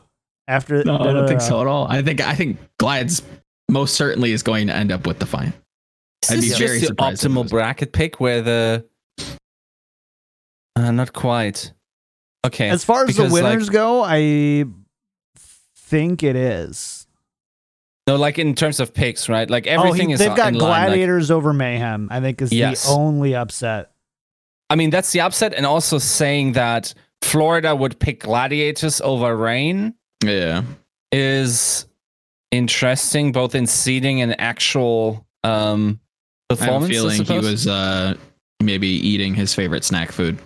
After no, I don't think so at all. I think I think Glads most certainly is going to end up with Defiant. I'd Is be this very just the surprised if it optimal bracket pick where the. Uh, not quite. Okay. As far as the because, like- winners go, I think it is. No, like in terms of picks, right? Like Oh, everything he- is they've got in line, like- gladiators over mayhem. I think is Yes. the only upset. I mean, that's the upset, and also saying that Florida would pick Gladiators over Reign Yeah. is interesting, both in seeding and actual um, I have a performance. I feeling he was uh, maybe eating his favorite snack food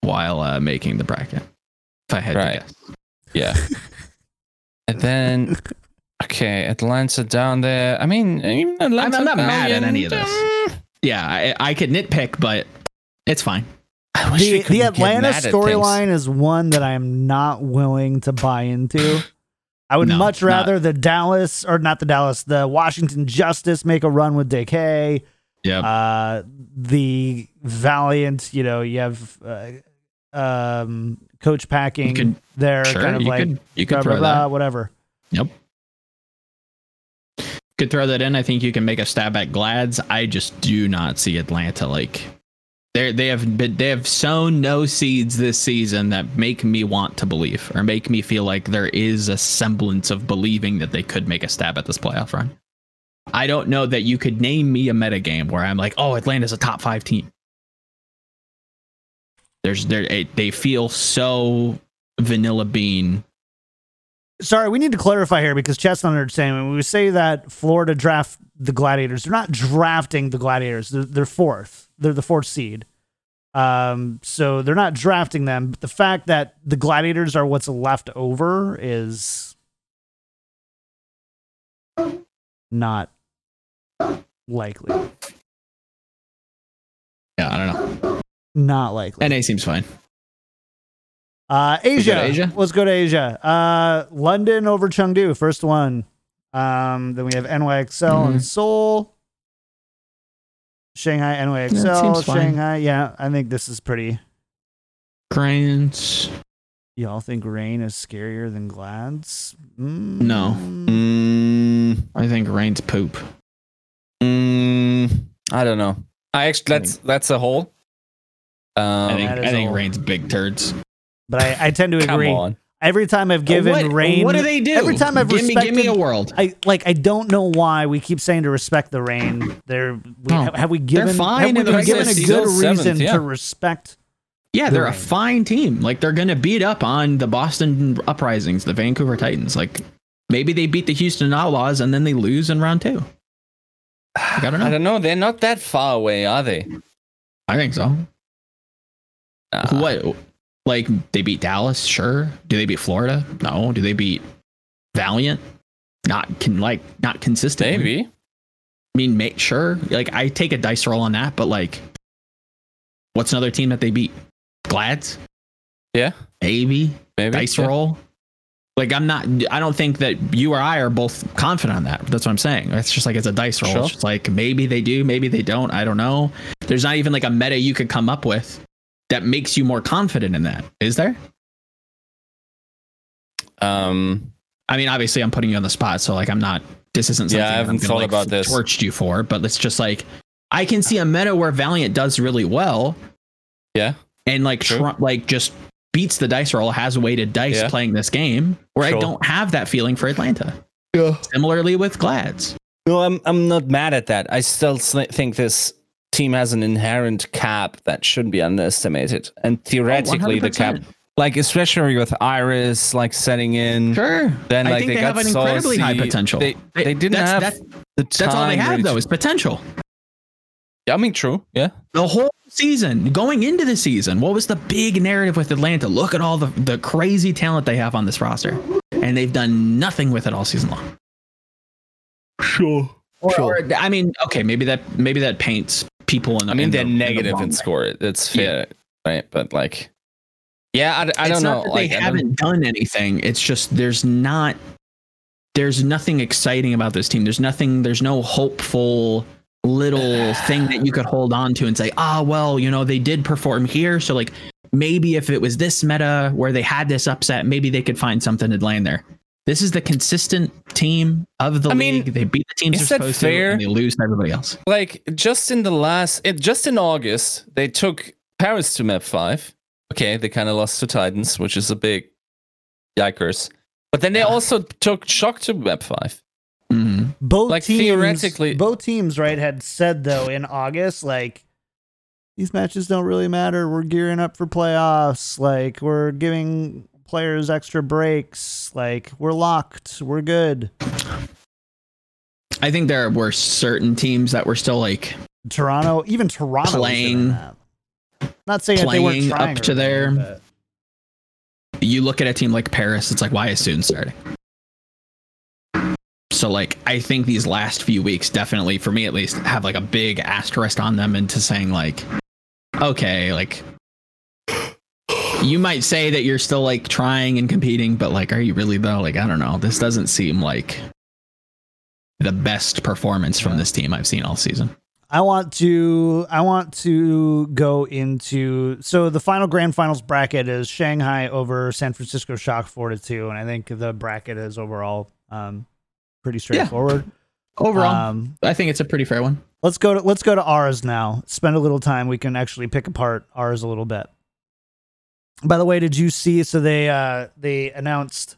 while uh, making the bracket. If I had Right. to guess. Yeah. and then, okay, Atlanta down there. I mean, even Atlanta. I'm not mad at any of this. Yeah, I, I could nitpick, but it's fine. I wish The, couldn't the Atlanta mad at things. storyline is one that I am not willing to buy into. I would No, much not- rather the Dallas or not the Dallas, the Washington Justice make a run with DK. Yep. Uh, the Valiant, you know, you have uh, um, Coach Packing You could- there, sure, kind of you like could you could blah, throw blah, blah, that. whatever. Could throw that in. I think you can make a stab at Glads. I just do not see Atlanta like they they have been they have sown no seeds this season that make me want to believe or make me feel like there is a semblance of believing that they could make a stab at this playoff run. I don't know that you could name me a meta game where I'm like, oh, Atlanta's a top five team. There's there they feel so vanilla bean. Sorry, we need to clarify here because Chestnut understanding when we say that Florida draft the Gladiators, they're not drafting the Gladiators. They're, they're fourth. They're the fourth seed. Um, so they're not drafting them. But the fact that the Gladiators are what's left over is not likely. Yeah, I don't know. Not likely. NA seems fine. Uh, go Asia. Asia? Let's go to Asia. Uh, London over Chengdu, first one. Um, then we have NYXL Mhm. and Seoul. Shanghai, NYXL, it seems fine. Shanghai. Yeah, I think this is pretty. Grants. Y'all think Reign is scarier than Glads? Mm. No. Mm, I think Reign's poop. mm, I don't know. I actually that's that's a hole. Um, I think I think. Reign's big turds. But I, I tend to come agree. on. Every time I've given what, Reign, What do they do? Every time I've give me, give me a world. I like. I don't know why we keep saying to respect the Reign. There, we, No. have we given? fine have we been given a good reason Seventh, yeah. to respect? Yeah, they're a Reign. fine team. Like they're gonna beat up on the Boston Uprisings, the Vancouver Titans. Like maybe they beat the Houston Outlaws and then they lose in round two. I don't know. I don't know. They're not that far away, are they? I think so. Uh, what? Like they beat Dallas? Sure. Do they beat Florida? No. Do they beat Valiant? Not can like not consistently. Maybe. I mean, make sure. Like I take a dice roll on that, but like, what's another team that they beat? Glads? Yeah. Maybe Maybe. dice yeah. roll. Like I'm not. I don't think that you or I are both confident on that. That's what I'm saying. It's just like it's a dice roll. Sure. It's just like maybe they do, maybe they don't. I don't know. There's not even like a meta you could come up with that makes you more confident in that. Is there? Um. I mean, obviously, I'm putting you on the spot, so like I'm not. This isn't something Yeah, I that I'm haven't gonna, thought like, about this. Torched you for, but it's just like I can see a meta where Valiant does really well Yeah. and like True. Trump like just beats the dice roll, has weighted dice Yeah. playing this game, where I don't have that feeling for Atlanta. Yeah. Similarly with Glads. No, I'm I'm not mad at that. I still think this team has an inherent cap that shouldn't be underestimated, and theoretically the cap, oh, like especially with Iris like setting in, Sure. then I like think they, they got have an incredibly high potential. They, They- they, didn't that's- have that's- the time. That's all they have though to- is potential. Yeah, I mean, true. Yeah. The whole season, going into the season, what was the big narrative with Atlanta? Look at all the, the crazy talent they have on this roster. And they've done nothing with it all season long. Sure. Or, or- I mean, okay, maybe that maybe that paints people in. I mean, in the- they're the negative in way. score. It's fair, right? But like, yeah, I, I don't know. Like, they I haven't done anything. It's just there's not there's nothing exciting about this team. There's nothing. There's no hopeful little thing that you could hold on to and say, ah, well, you know, they did perform here, so like maybe if it was this meta where they had this upset, maybe they could find something to land there. This is the consistent team of the I mean, league. They beat the teams they're supposed fair? to, and they lose to everybody else. like just in the last it, just in august they took paris to map 5 okay they kind of lost to titans which is a big yikers but then they Yeah. also took shock to map 5 Mhm. Both Like, teams, theoretically- both teams, right, had said though in August, like these matches don't really matter. We're gearing up for playoffs. Like we're giving players extra breaks. Like we're locked. We're good. I think there were certain teams that were still like Toronto, even Toronto, Playing-. Not saying that they weren't playing up to their- but- you look at a team like Paris, it's like, why is Soon starting? So, like, I think these last few weeks definitely, for me at least, have like a big asterisk on them into saying, like, okay, like, you might say that you're still like trying and competing, but like, are you really though? Like, I don't know. This doesn't seem like the best performance from this team I've seen all season. I want to I want to go into so the final grand finals bracket is Shanghai over San Francisco Shock four to two, and I think the bracket is overall um, pretty straightforward. Yeah. Overall, Um, I think it's a pretty fair one. let's go to let's go to ours now. Spend a little time. We can actually pick apart ours a little bit. By the way, did you see? So they uh, they announced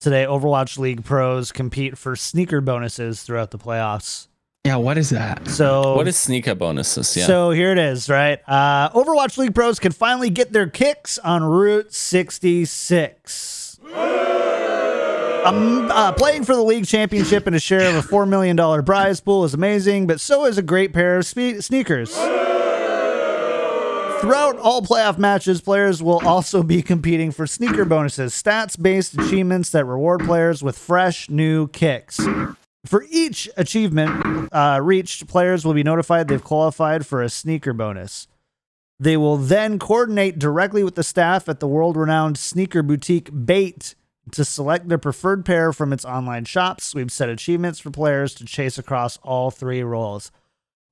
today Overwatch League pros compete for sneaker bonuses throughout the playoffs. Yeah, what is that? So What is sneaker bonuses? Yeah. So here it is, right? Uh, Overwatch League pros can finally get their kicks on Route 66. Um, uh, playing for the league championship and a share of a $4 million prize pool is amazing, but so is a great pair of spe- sneakers. Throughout all playoff matches, players will also be competing for sneaker bonuses, stats based achievements that reward players with fresh new kicks. For each achievement uh, reached, players will be notified they've qualified for a sneaker bonus. They will then coordinate directly with the staff at the world renowned sneaker boutique Bait to select their preferred pair from its online shops. We've set achievements for players to chase across all three roles.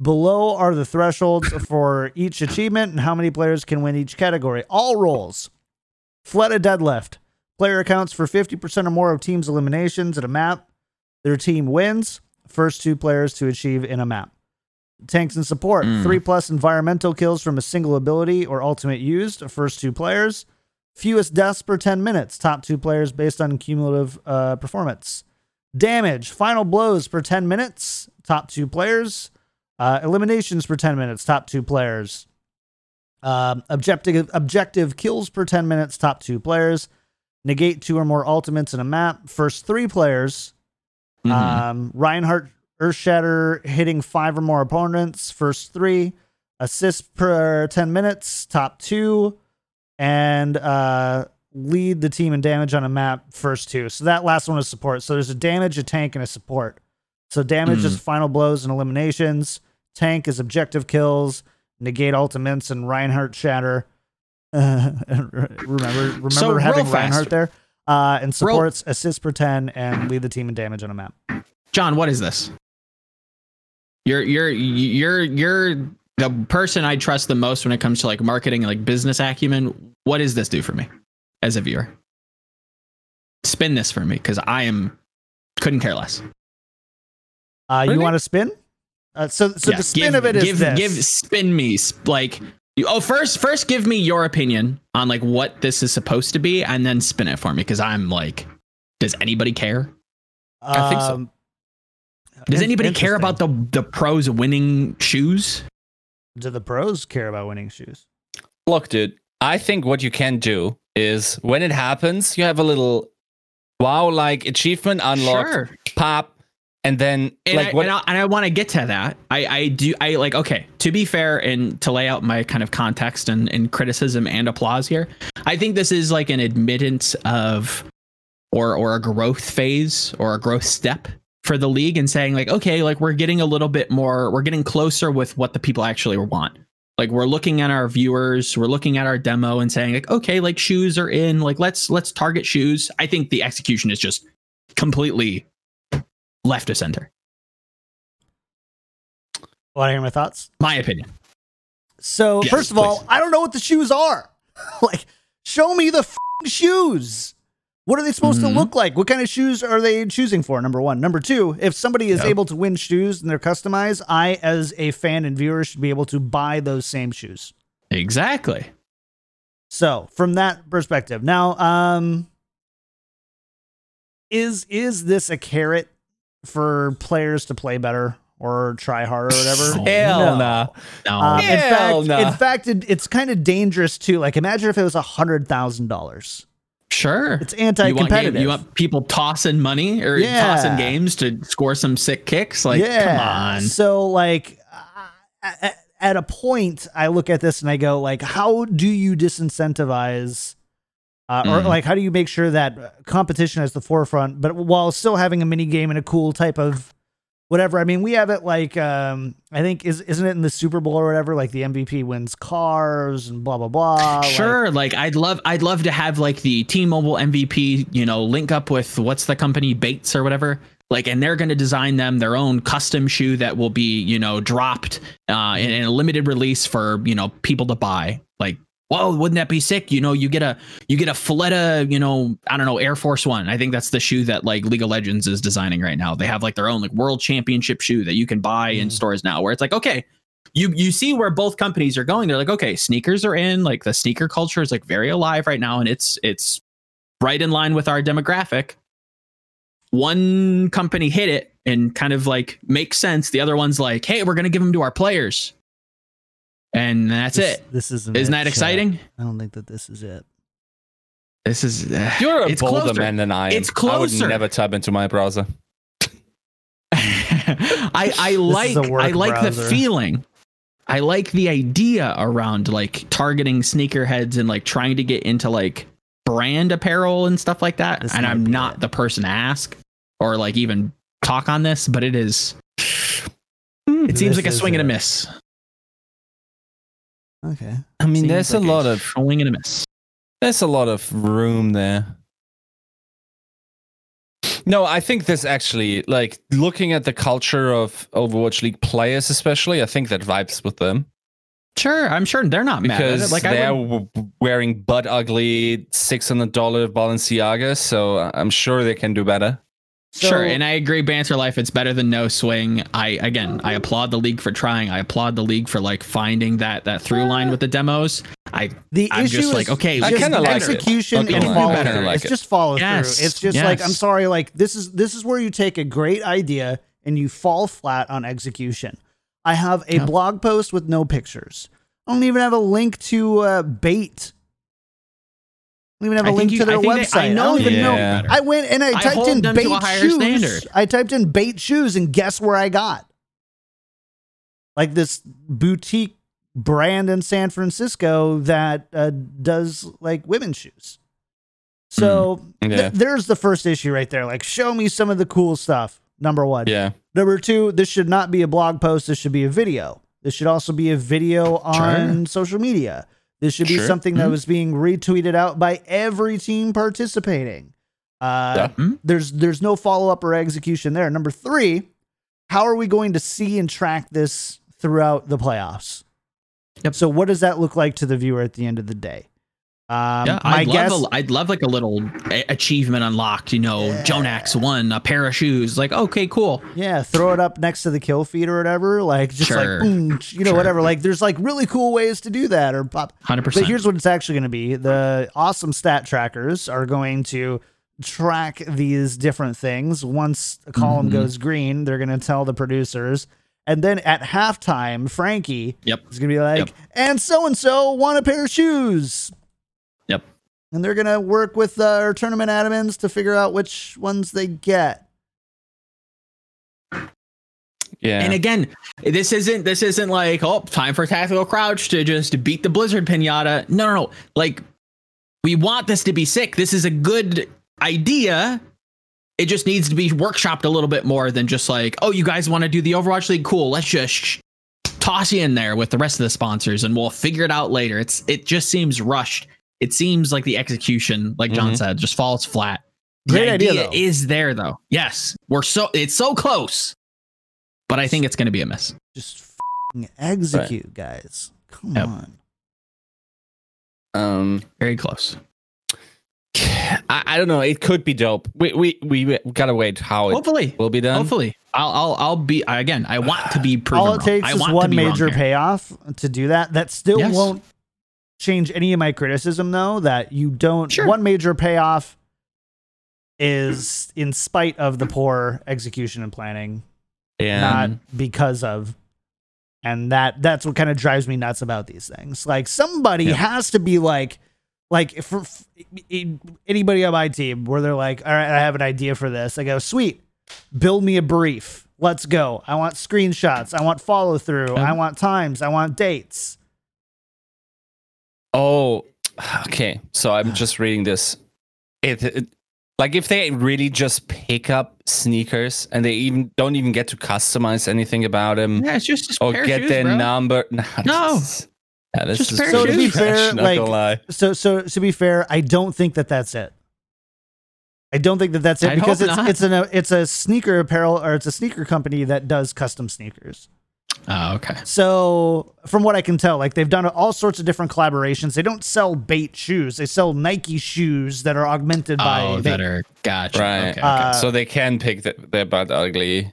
Below are the thresholds for each achievement and how many players can win each category. All roles. Fleta deadlift. Player accounts for 50% or more of team's eliminations at a map. Their team wins. First two players to achieve in a map. Tanks and support. Mm. Three plus environmental kills from a single ability or ultimate used. First two players. Fewest deaths per 10 minutes. Top two players based on cumulative uh, performance. Damage. Final blows per 10 minutes. Top two players. Uh, eliminations per 10 minutes. Top two players. Um, objective objective kills per 10 minutes. Top two players. Negate two or more ultimates in a map. First three players. Mhm. Um, Reinhardt Earthshatter hitting five or more opponents. First three. Assists per 10 minutes. Top two. And uh, lead the team in damage on a map. First two. So that last one is support. So there's a damage, a tank, and a support. So damage is final blows and eliminations. Tank is objective kills, negate ultimates, and Reinhardt shatter. Uh, remember, remember So, having. Reinhardt there. Uh, and Real- supports assist per ten and lead the team in damage on a map. John, what is this? You're you're you're you're the person I trust the most when it comes to like marketing, like business acumen. What does this do for me as a viewer? Spin this for me because I am couldn't care less. Uh, you you want to spin? Uh, so, so the spin give, of it is give, this. give spin me like you- oh first first give me your opinion on like what this is supposed to be and then spin it for me because I'm like does anybody care? I think so. Um, Does anybody care about the the pros winning shoes? Do the pros care about winning shoes? Look, dude, I think what you can do is when it happens, you have a little wow like achievement unlocked, pop, and then and like I, what and I, and I want to get to that. I, I do. I like. Okay. To be fair, and to lay out my kind of context and, and criticism and applause here, I think this is like an admittance of, or or a growth phase or a growth step for the league, and saying like, okay, like we're getting a little bit more. We're getting closer with what the people actually want. Like we're looking at our viewers, we're looking at our demo and saying like, okay, like shoes are in. Like let's let's target shoes. I think the execution is just completely left of center. Want to hear my thoughts? My opinion. So Yes, first of all. I don't know what the shoes are. like, show me the f***ing shoes. What are they supposed Mhm. to look like? What kind of shoes are they choosing for? Number one. Number two, if somebody is Yep. able to win shoes and they're customized, I, as a fan and viewer, should be able to buy those same shoes. Exactly. So from that perspective, now, um, is is this a carrot for players to play better or try harder or whatever? Hell No. nah. No. Um, in fact, nah. in fact, it, it's kind of dangerous too. Like, imagine if it was a hundred thousand dollars. sure. It's you want, anti-competitive. game- you want people tossing money or Yeah. tossing games to score some sick kicks? Like, come on. So, like, uh, at, at a point, I look at this and I go, like, how do you disincentivize, uh, or Mm. like, how do you make sure that competition is the forefront, but while still having a mini game and a cool type of whatever. I mean, we have it like um I think is isn't it in the Super Bowl or whatever? Like the MVP wins cars and blah blah blah. like- Sure, like, I'd love I'd love to have like the T-Mobile MVP, you know, link up with what's the company Bates or whatever. Like, and they're going to design them their own custom shoe that will be, you know, dropped uh, in, in a limited release for you know people to buy. Like, whoa, wouldn't that be sick? You know, you get a you get a Fleta, you know, I don't know, Air Force One. I think that's the shoe that like League of Legends is designing right now. They have like their own like World Championship shoe that you can buy in Mm. stores now. Where it's like, okay, you you see where both companies are going. They're like, okay, sneakers are in. Like the sneaker culture is like very alive right now, and it's it's right in line with our demographic. One company hit it and kind of like makes sense. The other one's like, hey, we're gonna give them to our players, and that's this, it. This isn't. Isn't that exciting? I don't think that this is it. This is uh, You're a it's bolder closer. man than I am. It's closer. I would never tab into my browser. I I like I like the feeling. I like the idea around like targeting sneakerheads and like trying to get into like brand apparel and stuff like that. This and I'm not it. the person to ask or like even talk on this, but it is. It seems This like a is swing and a miss. Okay. I mean, Seems there's like a lot of swing and a miss. there's a lot of room there. No, I think this actually like looking at the culture of Overwatch League players, especially. I think that vibes with them Sure, I'm sure they're not mad because Like they're w- wearing butt ugly six hundred dollar Balenciaga, so uh, I'm sure they can do better. Sure, and I agree. Banter life, it's better than no swing. I again, I applaud the league for trying. I applaud the league for like finding that that through line with the demos. I The I'm issue just is like, okay, I just kinda like it. execution Okay, and fine. follow through. like it's it. just follow Yes, through. It's just like. I'm sorry, like this is this is where you take a great idea and you fall flat on execution. I have a Yeah. blog post with no pictures. I don't even have a link to uh, bait. I don't even have a link think to their I website. they- I know don't even they know. know. I went and I I typed hold in bait shoes. standard. I typed in bait shoes and guess where I got? Like this boutique brand in San Francisco that uh, does like women's shoes. So th- Yeah. there's the first issue right there. Like, show me some of the cool stuff. Number one. Yeah, Number two, this should not be a blog post. This should be a video. This should also be a video on social media. This should be Sure. something that Mhm. was being retweeted out by every team participating. Uh, Yeah. Hmm? There's there's no follow up or execution there. Number three, how are we going to see and track this throughout the playoffs? Yep. So what does that look like to the viewer at the end of the day? Um, yeah, I'd guess, love a, I'd love like a little a- achievement unlocked. You know, Yeah. Jonax won a pair of shoes. Like, okay, cool. Yeah, throw it up next to the kill feed or whatever. Like just like boom, you know, Sure. whatever. Like there's like really cool ways to do that or pop. Hundred But percent. here's what it's actually going to be: the awesome stat trackers are going to track these different things. Once a column Mhm. goes green, they're going to tell the producers. And then at halftime, Frankie Yep. is going to be like, Yep. and so and so won a pair of shoes. Yep. And they're going to work with uh, our tournament admins to figure out which ones they get. yeah. And again, this isn't this isn't like oh time for tactical crouch to just beat the blizzard pinata. No, no, no. Like we want this to be sick. This is a good idea. It just needs to be workshopped a little bit more than just like oh you guys want to do the Overwatch League? Cool. Let's just sh- toss you in there with the rest of the sponsors and we'll figure it out later. It's it just seems rushed. It seems like the execution, like John Mhm. said, just falls flat. Great the idea, idea is there though. Yes, we're so it's so close, but I think it's going to be a miss. Just fing execute, guys. Come Yep. on. um, Very close. I, I don't know. It could be dope. We we we gotta wait how it Hopefully, will be done. hopefully, I'll I'll I'll be again. I want to be proven. All it wrong. takes I is one major payoff to do that. That still Yes. won't change any of my criticism, though. That you don't. Sure. One major payoff is in spite of the poor execution and planning, Yeah. not because of. And that that's what kind of drives me nuts about these things. Like somebody Yeah. has to be like, like if for anybody on my team where they're like, all right, I have an idea for this. I go, sweet, build me a brief. Let's go. I want screenshots. I want follow through. I want times. I want dates. Oh, okay. So I'm just reading this. It, it Like if they really just pick up sneakers and they even don't even get to customize anything about them Yeah, it's just, just or pair of get shoes, their bro. number. Nah, No. this is- yeah, this Just is So to be fair, not like- gonna lie. So so to be fair, I don't think that that's it. I don't think that that's it I'd because it's not. it's an it's a sneaker apparel or it's a sneaker company that does custom sneakers. Oh, okay. So from what I can tell, like they've done all sorts of different collaborations. They don't sell bait shoes; they sell Nike shoes that are augmented by Oh, bait. that are gotcha. Right. Okay, okay. Uh, so they can pick the, their butt ugly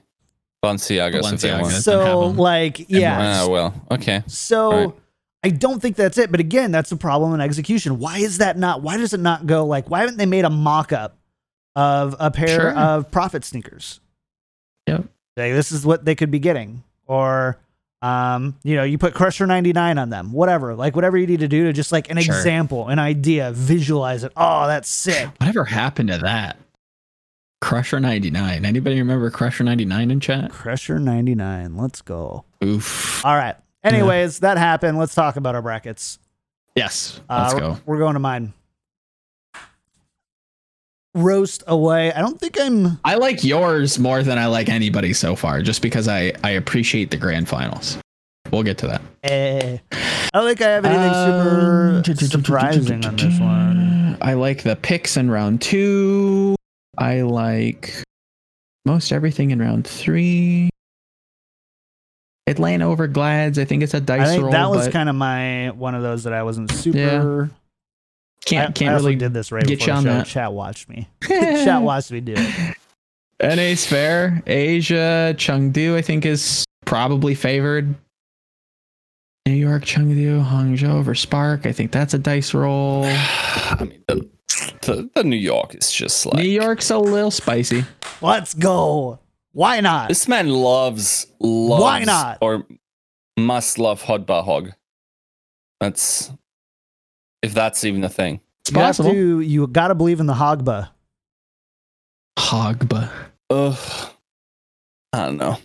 Balenciagas if they Balenciagas. want. So like yeah, Ah, well, okay. So Right. I don't think that's it. But again, that's the problem in execution. Why is that not? Why does it not go like? Why haven't they made a mock up of a pair Sure. of profit sneakers? Yep. Like, this is what they could be getting. Or, um, you know, you put Crusher 99 on them, whatever. Like, whatever you need to do to just like an Sure. example, an idea, visualize it. Oh, that's sick. Whatever happened to that? Crusher 99. Anybody remember Crusher 99 in chat? Crusher 99. Let's go. Oof. All right. Anyways, that happened. Let's talk about our brackets. Yes. Uh, Let's we're- go. We're going to mine. Roast away. I don't think I'm. I like yours more than I like anybody so far, just because I, I appreciate the grand finals. We'll get to that. Eh, I don't think I have anything super Um, surprising on this one. I like the picks in round two. I like most everything in round three. Atlanta over Glads. I think it's a dice I think roll. that was kind of my one of those that I wasn't super. Can't I, can't I also really did this right get before you the on show. that. Chat watched me. Chat watched me do it. NA's fair. Asia, Chengdu, I think is probably favored. New York, Chengdu, Hangzhou over Spark. I think that's a dice roll. I mean, the, the, the New York is just like New York's a little spicy. Let's go. Why not? This man loves, loves Why not? or must love hot bar hog. That's if that's even a thing. It's You have possible. to. You got to believe in the Hogba. Hogba. Ugh. I don't know.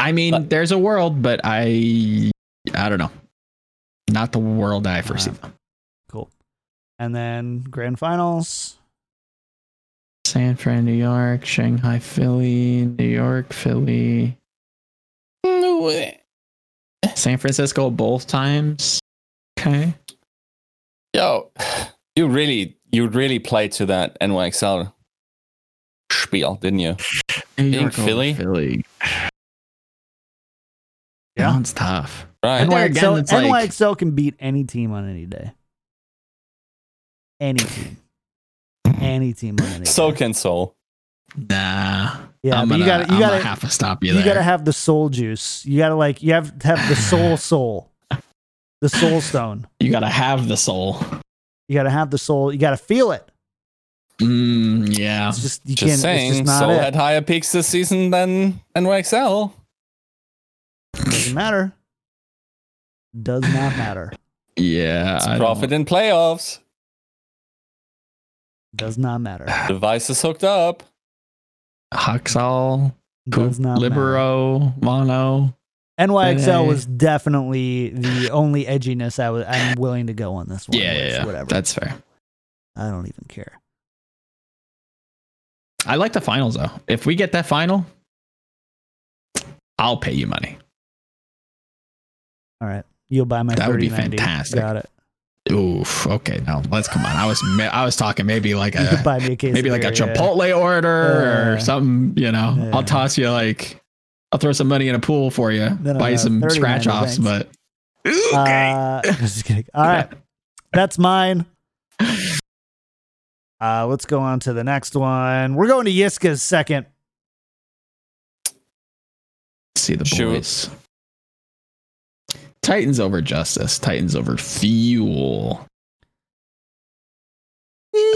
I mean, But- there's a world, but I, I don't know. Not the world I foresee. Cool. And then grand finals. San Fran, New York, Shanghai, Philly, New York, Philly, No way. San Francisco both times. Okay. Yo, you really, you really played to that NYXL spiel, didn't you? New Being Philly? Philly. Yeah. That one's tough. Right. And where again, NYXL, it's like- NYXL can beat any team on any day. Any team. Any team on any So day. can Seoul. Nah. Yeah, I'm but gonna, you got to you I'm got gonna to have to stop you, you there. got to have the soul juice. You got to like you have to have the soul soul. The soul stone. you gotta have the soul. You got to have the soul. You got to feel it. Mm, yeah. It's just you Just can't. saying, it's just not Seoul it. had higher peaks this season than NYXL. Doesn't matter. Does not matter. Yeah. It's I don't- profit in playoffs. Does not matter. Device is hooked up. Haksal, Does not matter. Libero, Mono. NYXL was definitely the only edginess I was. I'm willing to go on this one. Yeah, which, yeah, yeah. Whatever. That's fair. I don't even care. I like the finals though. If we get that final, I'll pay you money. All right, you'll buy my. That would be 3090. fantastic. Got it. Oof. Okay. Now let's come on. I was I was talking maybe like a buy me a case. maybe like a yeah. Chipotle order Yeah. or something. You know, Yeah. I'll toss you like I'll throw some money in a pool for you. No, no, buy no, some scratch offs, thanks. but okay. Uh, just kidding. All right, that's mine. Uh, let's go on to the next one. We're going to Yiska's second. see the Shoot. boys. Titans over justice. Titans over fuel.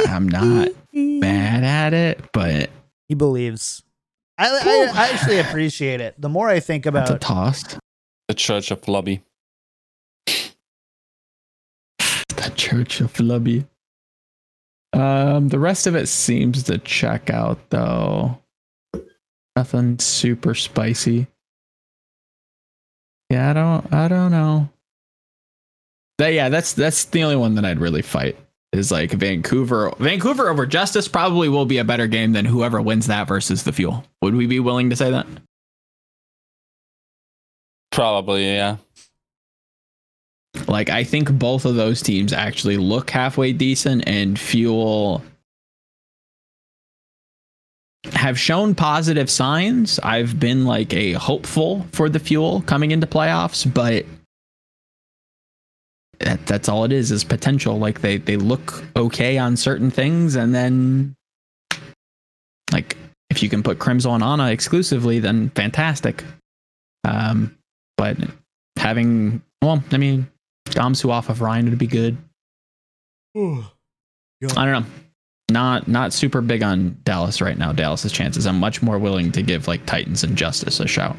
I'm not Bad at it, but He believes. I, I, I actually appreciate it. The more I think that's a about toss. The Church of Lobby. The Church of Lubby. Um, the rest of it seems to check out though. Nothing super spicy. Yeah, I don't I don't know. That, yeah, that's that's the only one that I'd really fight. Is like Vancouver. Vancouver over Justice probably will be a better game than whoever wins that versus the Fuel. Would we be willing to say that? Probably, yeah. Like I think both of those teams actually look halfway decent and Fuel have shown positive signs. I've been like a hopeful for the Fuel coming into playoffs, but that's all it is is potential. Like they they look okay on certain things, and then like if you can put Crimzo on Ana exclusively, then fantastic. Um, but having well, I mean, Domsu off of Ryan would be good. I don't know. Not not super big on Dallas right now. Dallas's chances. I'm much more willing to give like Titans and Justice a shout.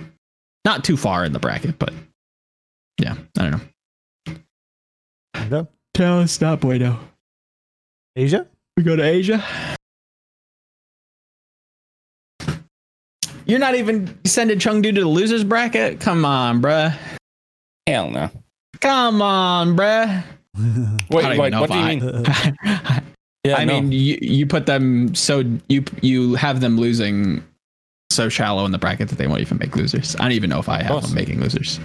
Not too far in the bracket, but yeah, I don't know. Canada? Dallas, not bueno. Asia? We go to Asia. You're not even sending Chengdu to the losers bracket? Come on, bruh. Hell no. Come on, bruh. Wait, I don't even wait, know what do you if mean? I- Yeah, I no. mean, you, you put them so you you have them losing so shallow in the bracket that they won't even make losers. I don't even know if I have them making losers.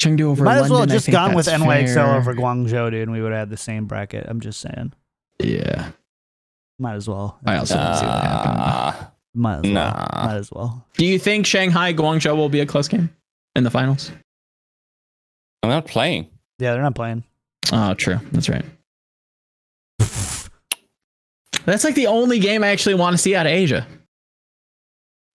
Yeah. Chengdu over Might as well London, I just gone with that's NYXL fair. over Guangzhou, dude, and we would have had the same bracket. I'm just saying. Yeah, Might as well. I also don't see that happening. Ah, Might as well. nah. Might as well. Do you think Shanghai Guangzhou will be a close game in the finals? I'm not playing. Yeah, they're not playing. Oh, true. That's right. That's like the only game I actually want to see out of Asia.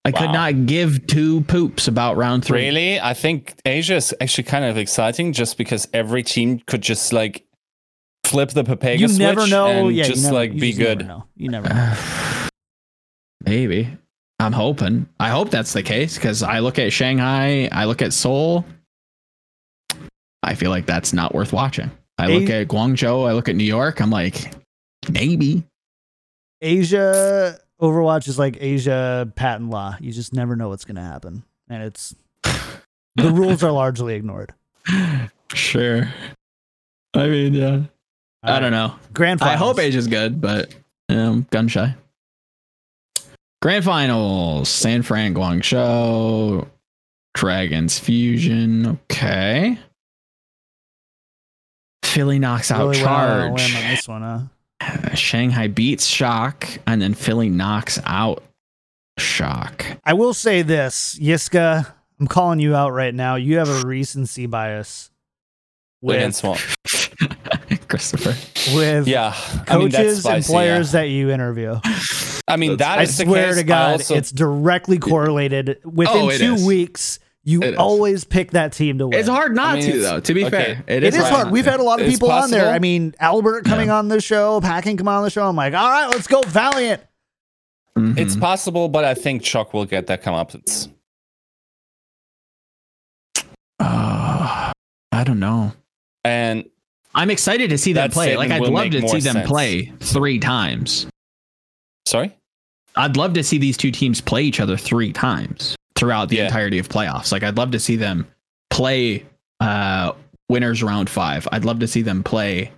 I could not give two poops about round three. Really? I think Asia is actually kind of exciting just because every team could just like flip the Papega you switch never know. and yeah, just never, like be just good. know. You never know. Maybe. I'm hoping. I hope that's the case because I look at Shanghai, I look at Seoul. I feel like that's not worth watching. I look A- at Guangzhou, I look at New York. I'm like, maybe. Asia Overwatch is like Asia patent law. You just never know what's going to happen, and it's the rules are largely ignored. Sure. I mean, yeah. I don't know. Grand I finals. hope Asia's good, but um, gun shy. Grand finals: San Fran, Guangzhou, Dragons Fusion. Okay. Philly knocks out Really went out on Charge. on this one, huh? Shanghai beats Shock, and then Philly knocks out Shock. I will say this, Yiska. I'm calling you out right now. You have a recency bias with Against what? Christopher. with Yeah. I mean, that's coaches and players yeah. that you interview. I mean, that I the swear case. to God, also- it's directly correlated. Oh, Within Oh, it two is. weeks, you It is. always pick that team to win. It's hard not I mean, to, though. To be okay. fair, It is hard hard. We've had a lot of It's people on there. I mean, Albert coming on the show, Packing come on the show. I'm like, all right, let's go, Valiant. Mhm. It's possible, but I think Chuck will get that comeuppance. Uh, I don't know. And I'm excited to see them play. Like I'd love to see them sense. play three times. sorry? I'd love to see these two teams play each other three times throughout the Yeah. entirety of playoffs. Like I'd love to see them play uh winners round five. I'd love to see them play.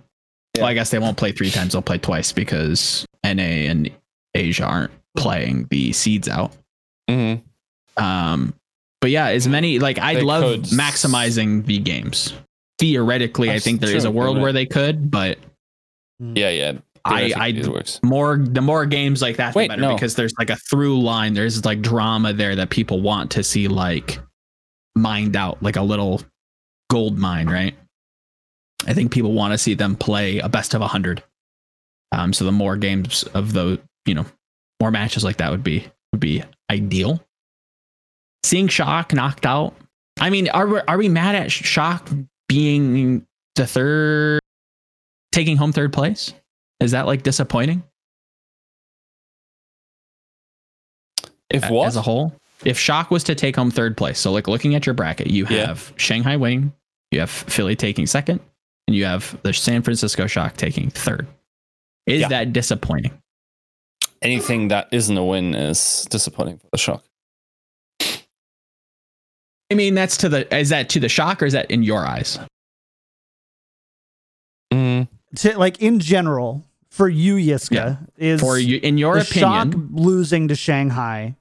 Well, I guess they won't play three times. They'll play twice because NA and Asia aren't playing the seeds out. Mm-hmm. Um, but yeah, as many like I'd They love could. maximizing the games. Theoretically, I That's think there is true, a world where right. they could, but Yeah, yeah. I, I it works. more the more games like that, the better no. because there's like a through line. There's like drama there that people want to see like mined out, like a little gold mine, right? I think people want to see them play a best of a hundred. Um, so the more games of those, you know, more matches like that would be would be ideal. Seeing Shock knocked out. I mean, are we, are we mad at Shock being the third, taking home third place? Is that like disappointing? If what? as a whole. If Shock was to take home third place, so like looking at your bracket, you Yeah. have Shanghai winning, you have Philly taking second, and you have the San Francisco Shock taking third. Is Yeah. that disappointing? Anything that isn't a win is disappointing for the Shock. I mean, that's to the is that to the Shock or is that in your eyes? Mm, to like in general for you, Yiska, Yeah. is For you, in your the opinion, shock losing to Shanghai,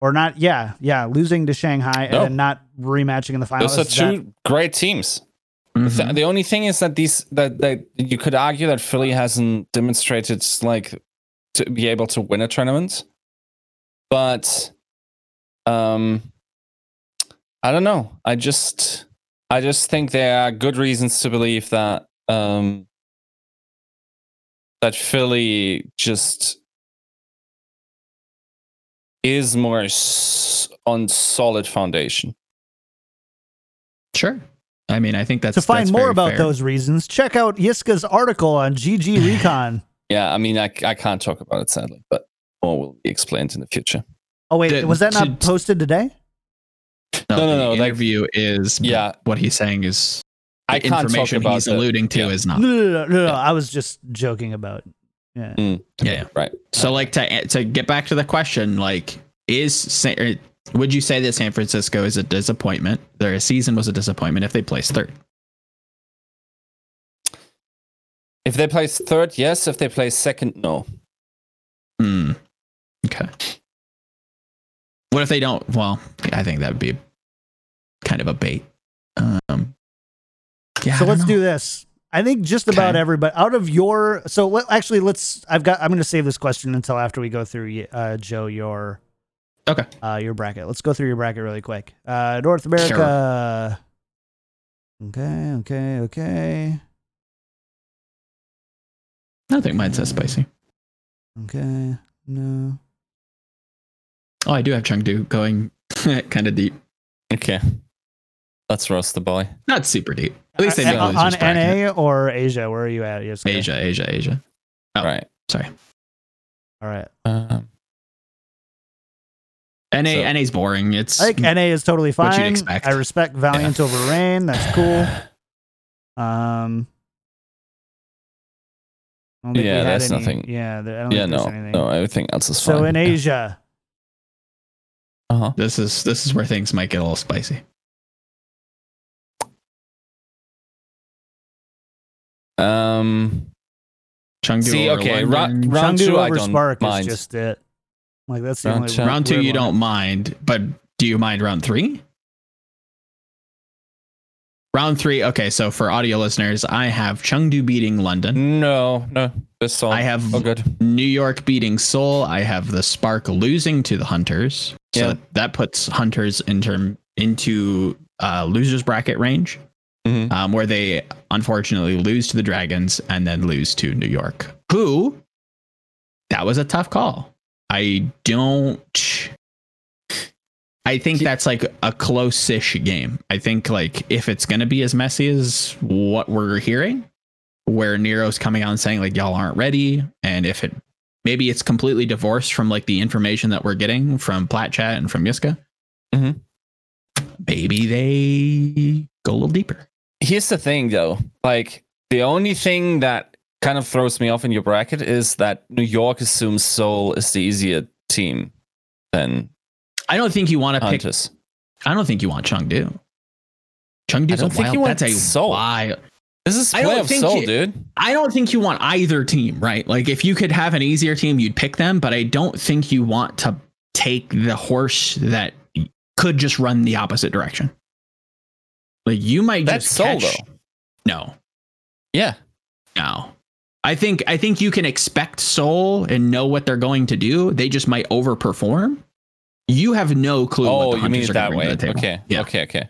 or not? Yeah, yeah, losing to Shanghai No. and not rematching in the finals. Those are is that- two great teams. Mhm. The only thing is that these that that you could argue that Philly hasn't demonstrated like to be able to win a tournament, but um, I don't know. I just I just think there are good reasons to believe that um that Philly just is more on solid foundation. sure. I mean, I think that's to find that's more very about fair. those reasons, check out Yiska's article on GG Recon. Yeah, I mean, I, I can't talk about it sadly, but more will be explained in the future. Oh wait, The- was that not to- posted today? No, No, no, the no, like- interview is Yeah. What he's saying is I the can't talk information about he's the- alluding to yeah. is not. no, no, no, no, no. Yeah. I was just joking about. Yeah. Mm, Yeah, yeah. right. So, like to to get back to the question, like, is Sa- would you say that San Francisco is a disappointment? Their season was a disappointment if they placed third. If they place third, yes. If they place second, no. Hmm. Okay. What if they don't? Well, I think that would be kind of a bait. Um. Yeah. so let's don't do this. I think just about Okay. everybody out of your. So let, actually, let's. I've got. I'm going to save this question until after we go through, uh, Joe, your Okay. uh, your bracket. Let's go through your bracket really quick. Uh, North America. Okay, okay, okay, I don't think mine's that spicy. okay. No. Oh, I do have Chengdu going kind of deep. Okay. Let's roast the boy. Not super deep. At least they make uh, on. NA or Asia. Where are you at? Yes. Asia, Asia, Asia. Oh. Right. Sorry. All right. Um, NA, So- NA's boring. It's I think NA is totally fine. What you'd expect. I respect Valiant over Reign. That's cool. Um. I don't think we Yeah, that's any- nothing. Yeah, there, I don't yeah, think no, there's anything. no, everything else is fine. so in Asia, uh-huh. this is this is where things might get a little spicy. Um, Chengdu See, over okay, London. Ra- round Chengdu two, I over don't Spark mind. is just it. Like that's the Round only two. round two you one. don't mind, but do you mind round three? Round three. Okay, so for audio listeners, I have Chengdu beating London, no, no, this all. I have- Oh, good. New York beating Seoul. I have the Spark losing to the Hunters. So Yeah. that puts Hunters in term into uh, losers bracket range, Mhm. um, where they unfortunately lose to the Dragons and then lose to New York. Who? That was a tough call. I don't. I think that's like a close-ish game. I think like if it's gonna be as messy as what we're hearing, where Nero's coming out and saying like y'all aren't ready, and if it maybe it's completely divorced from like the information that we're getting from Plat Chat and from Yiska, Mhm. maybe they go a little deeper. Here's the thing, though. Like the only thing that kind of throws me off in your bracket is that New York assumes Seoul is the easier team than I don't think you want to pick. I don't think you want Chengdu. Chengdu's a wild. you want that's a Seoul. wild. This is I don't play of think Seoul, you- dude. I don't think you want either team, right? Like if you could have an easier team, you'd pick them, but I don't think you want to take the horse that could just run the opposite direction. Like you might That's just Seoul, catch. though. No, Yeah. no. I think I think you can expect Seoul and know what they're going to do. They just might overperform. You have no clue. what Oh, the you Hunters mean are it that way? Okay. Yeah. Okay. Okay.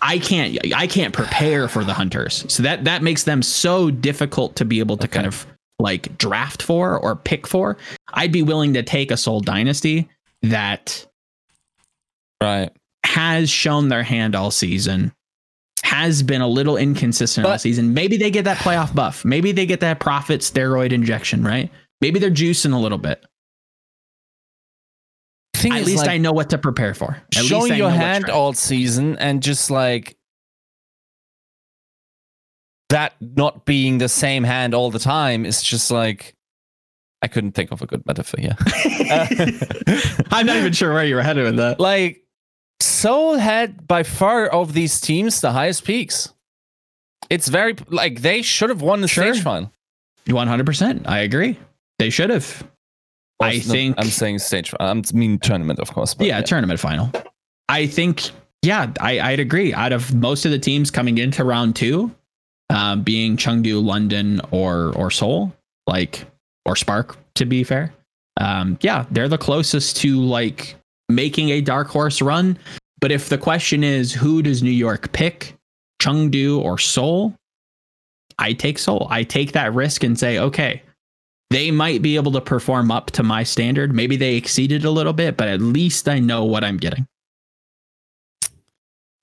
I can't I can't prepare for the hunters. So that that makes them so difficult to be able to Okay. kind of like draft for or pick for. I'd be willing to take a Seoul Dynasty that Right. has shown their hand all season, has been a little inconsistent all season. Maybe they get that playoff buff. Maybe they get that profit steroid injection, right? Maybe they're juicing a little bit. Thing At least like, I know what to prepare for. At showing your hand strat- all season and just like that not being the same hand all the time is just like I couldn't think of a good metaphor here. I'm not even sure where you were headed with that. like Seoul had by far of these teams the highest peaks. it's very like they should have won the Sure. stage final. One hundred percent. I agree. They should have. I no, think. I'm saying stage. I'm mean tournament, of course. But yeah, tournament final. I think. Yeah, I, I'd agree. Out of most of the teams coming into round two, um, being Chengdu, London, or or Seoul, like or Spark, to be fair, um, yeah, they're the closest to like making a dark horse run. But if the question is who does New York pick, Chengdu or Seoul, I take Seoul. I take that risk and say, okay, they might be able to perform up to my standard. Maybe they exceeded a little bit, but at least I know what I'm getting.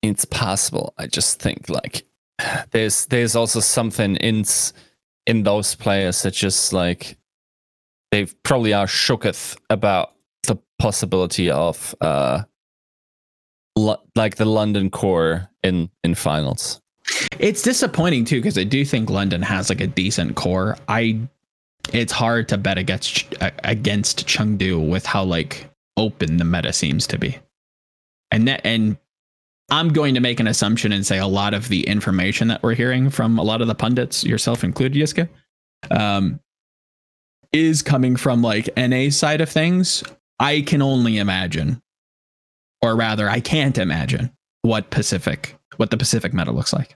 it's possible. I just think like there's there's also something in in those players that just like they probably are shooketh about the possibility of uh lo- like the London core in in finals. It's disappointing too because I do think London has like a decent core. I it's hard to bet against against Chengdu with how like open the meta seems to be. And that and I'm going to make an assumption and say a lot of the information that we're hearing from a lot of the pundits, yourself included, Yiska, um, is coming from like NA side of things. I can only imagine, or rather, I can't imagine what Pacific, what the Pacific meta looks like.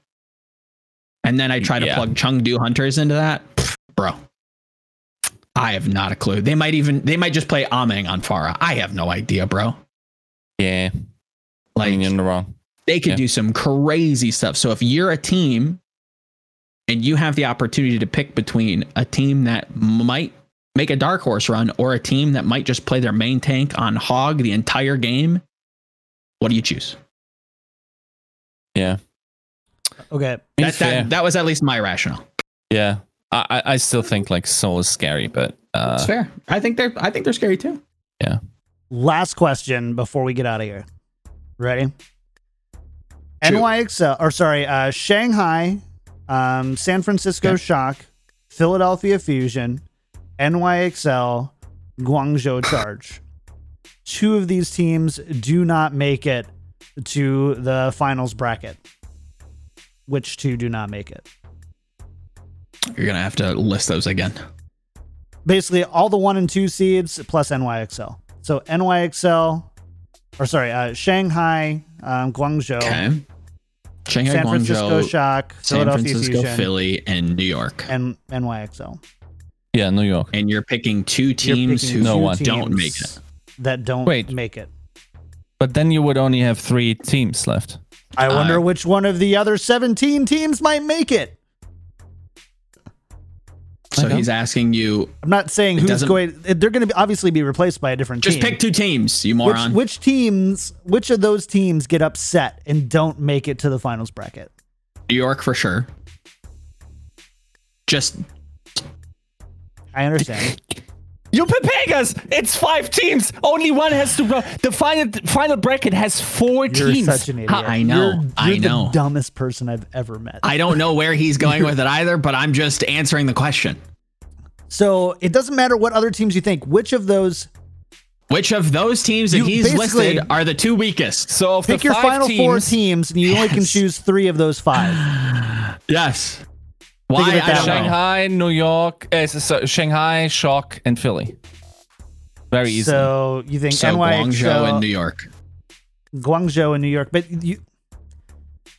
And then I try to Yeah. plug Chengdu hunters into that, Pff, bro. I have not a clue. They might even they might just play Ameng on Pharah. I have no idea, bro. Yeah, Like in the wrong. they could Yeah. do some crazy stuff. So if you're a team and you have the opportunity to pick between a team that might make a dark horse run or a team that might just play their main tank on hog the entire game, what do you choose? Yeah, Okay. That, that, that was at least my rationale. yeah. I I- I still think like Seoul is scary, but uh, It's fair. I think they're I think they're scary too. Yeah. Last question before we get out of here. Ready? Shoot. NYXL, or sorry, uh, Shanghai, um, San Francisco Okay. Shock, Philadelphia Fusion, NYXL, Guangzhou Charge. Two of these teams do not make it to the finals bracket. Which two do not make it? You're gonna have to list those again. basically all the one and two seeds plus NYXL. So NYXL, or sorry, uh, Shanghai, um, Guangzhou, Okay. Shanghai, San Francisco Guangzhou, Shock, San Philadelphia Francisco, Fusion, Philly, and New York. and NYXL. Yeah, New York. And you're picking two teams picking who No two one. don't make it. That don't Wait. make it. But then you would only have three teams left. I wonder Uh, which one of the other 17 teams might make it. So he's asking you I'm not saying who's going. They're going to obviously be replaced by a different just team. Just pick two teams, you which, moron. which teams? Which of those teams get upset and don't make it to the finals bracket? New York for sure. Just I understand. You Pepegas! It's five teams. Only one has to go. The final final bracket has 4 You're teams. such an idiot. Ha- I know, You're, I you're know. The dumbest person I've ever met. I don't know where he's going with it either, but I'm just answering the question. so it doesn't matter what other teams you think. Which of those? Which of those teams that You he's basically- listed are the two weakest? So of Pick the your five final teams, four teams, and you only can Yes. choose three of those five. Yes. Think Why? of it I that don't way. Shanghai, New York, uh, so- so Shanghai, Shock, and Philly. Very easy. So you think So NYXL, Guangzhou and New York. Guangzhou and New York, but you.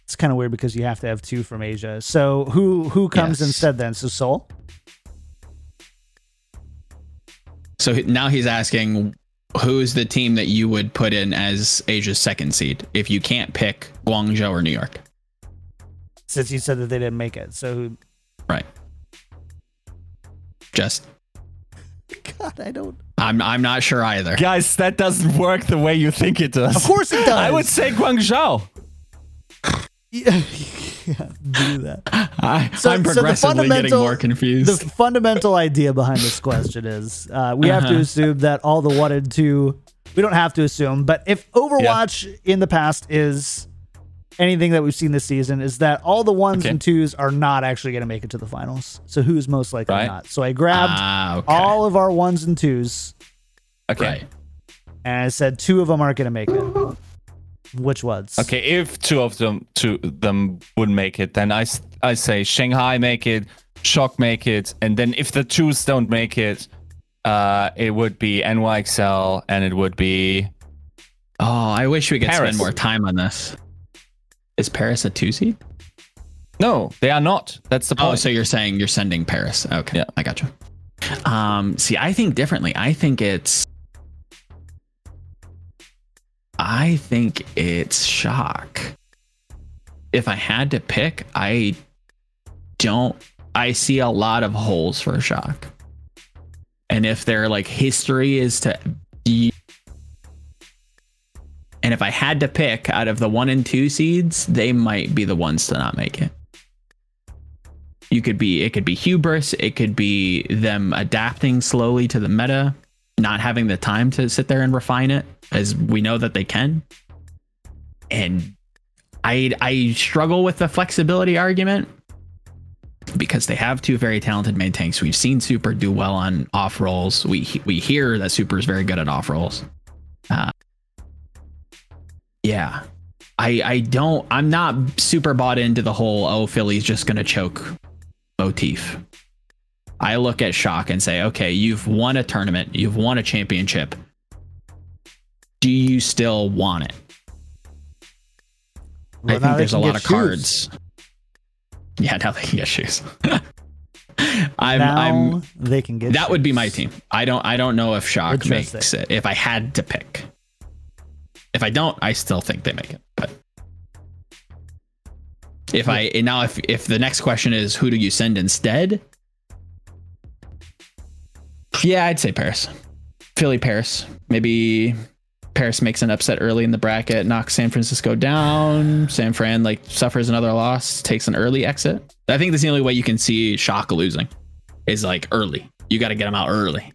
It's kind of weird because you have to have two from Asia. So who who comes Yes. instead then? So Seoul. So now he's asking who's the team that you would put in as Asia's second seed if you can't pick Guangzhou or New York. Since you said that they didn't make it, so Right. Just God, I don't. I'm I'm not sure either. Guys, that doesn't work the way you think it does. Of course it does. I would say Guangzhou. yeah, yeah, do that. I, So- I'm so progressively getting more confused. The fundamental idea behind this question is uh, we have to Uh-huh. assume that all the one and two. We don't have to assume, but if Overwatch in the past is anything that we've seen this season, is that all the ones Okay. and twos are not actually going to make it to the finals. So who's most likely Right. not? So I grabbed ah, okay. all of our ones and twos, Okay. right. and I said two of them aren't going to make it. Which ones? Okay, if two of them two them would make it, then I I say Shanghai make it, Shock make it, and then if the twos don't make it, uh, it would be NYXL and it would be Oh, I wish we could Paris. spend more time on this. Is Paris a two seed? no, they are not. That's the Oh, point. so you're saying you're sending Paris? Okay, Yeah. I got you. Um, see, I think differently. I think it's. I think it's shock. If I had to pick, I don't. I see a lot of holes for shock. And if their like history is to be and if I had to pick out of the one and two seeds, they might be the ones to not make it. You could be, it could be hubris, it could be them adapting slowly to the meta, not having the time to sit there and refine it, as we know that they can. And I, I struggle with the flexibility argument because they have two very talented main tanks. We've seen Super do well on off rolls. We we hear that Super is very good at off rolls. Uh, yeah, I I don't. I'm not super bought into the whole oh Philly's just gonna choke motif. I look at Shock and say, okay, you've won a tournament, you've won a championship. Do you still want it? Well, I think there's a lot of shoes. cards. Yeah, now they can get shoes. I'm now I'm they can get that would be my team. I don't I don't know if Shock makes it. If I had to pick. If I don't, I still think they make it. But if I and now if if the next question is who do you send instead? Yeah, I'd say Paris. Philly Paris. Maybe Paris makes an upset early in the bracket, knocks San Francisco down. San Fran like suffers another loss, takes an early exit. I think that's the only way you can see Shock losing is like early. You got to get them out early.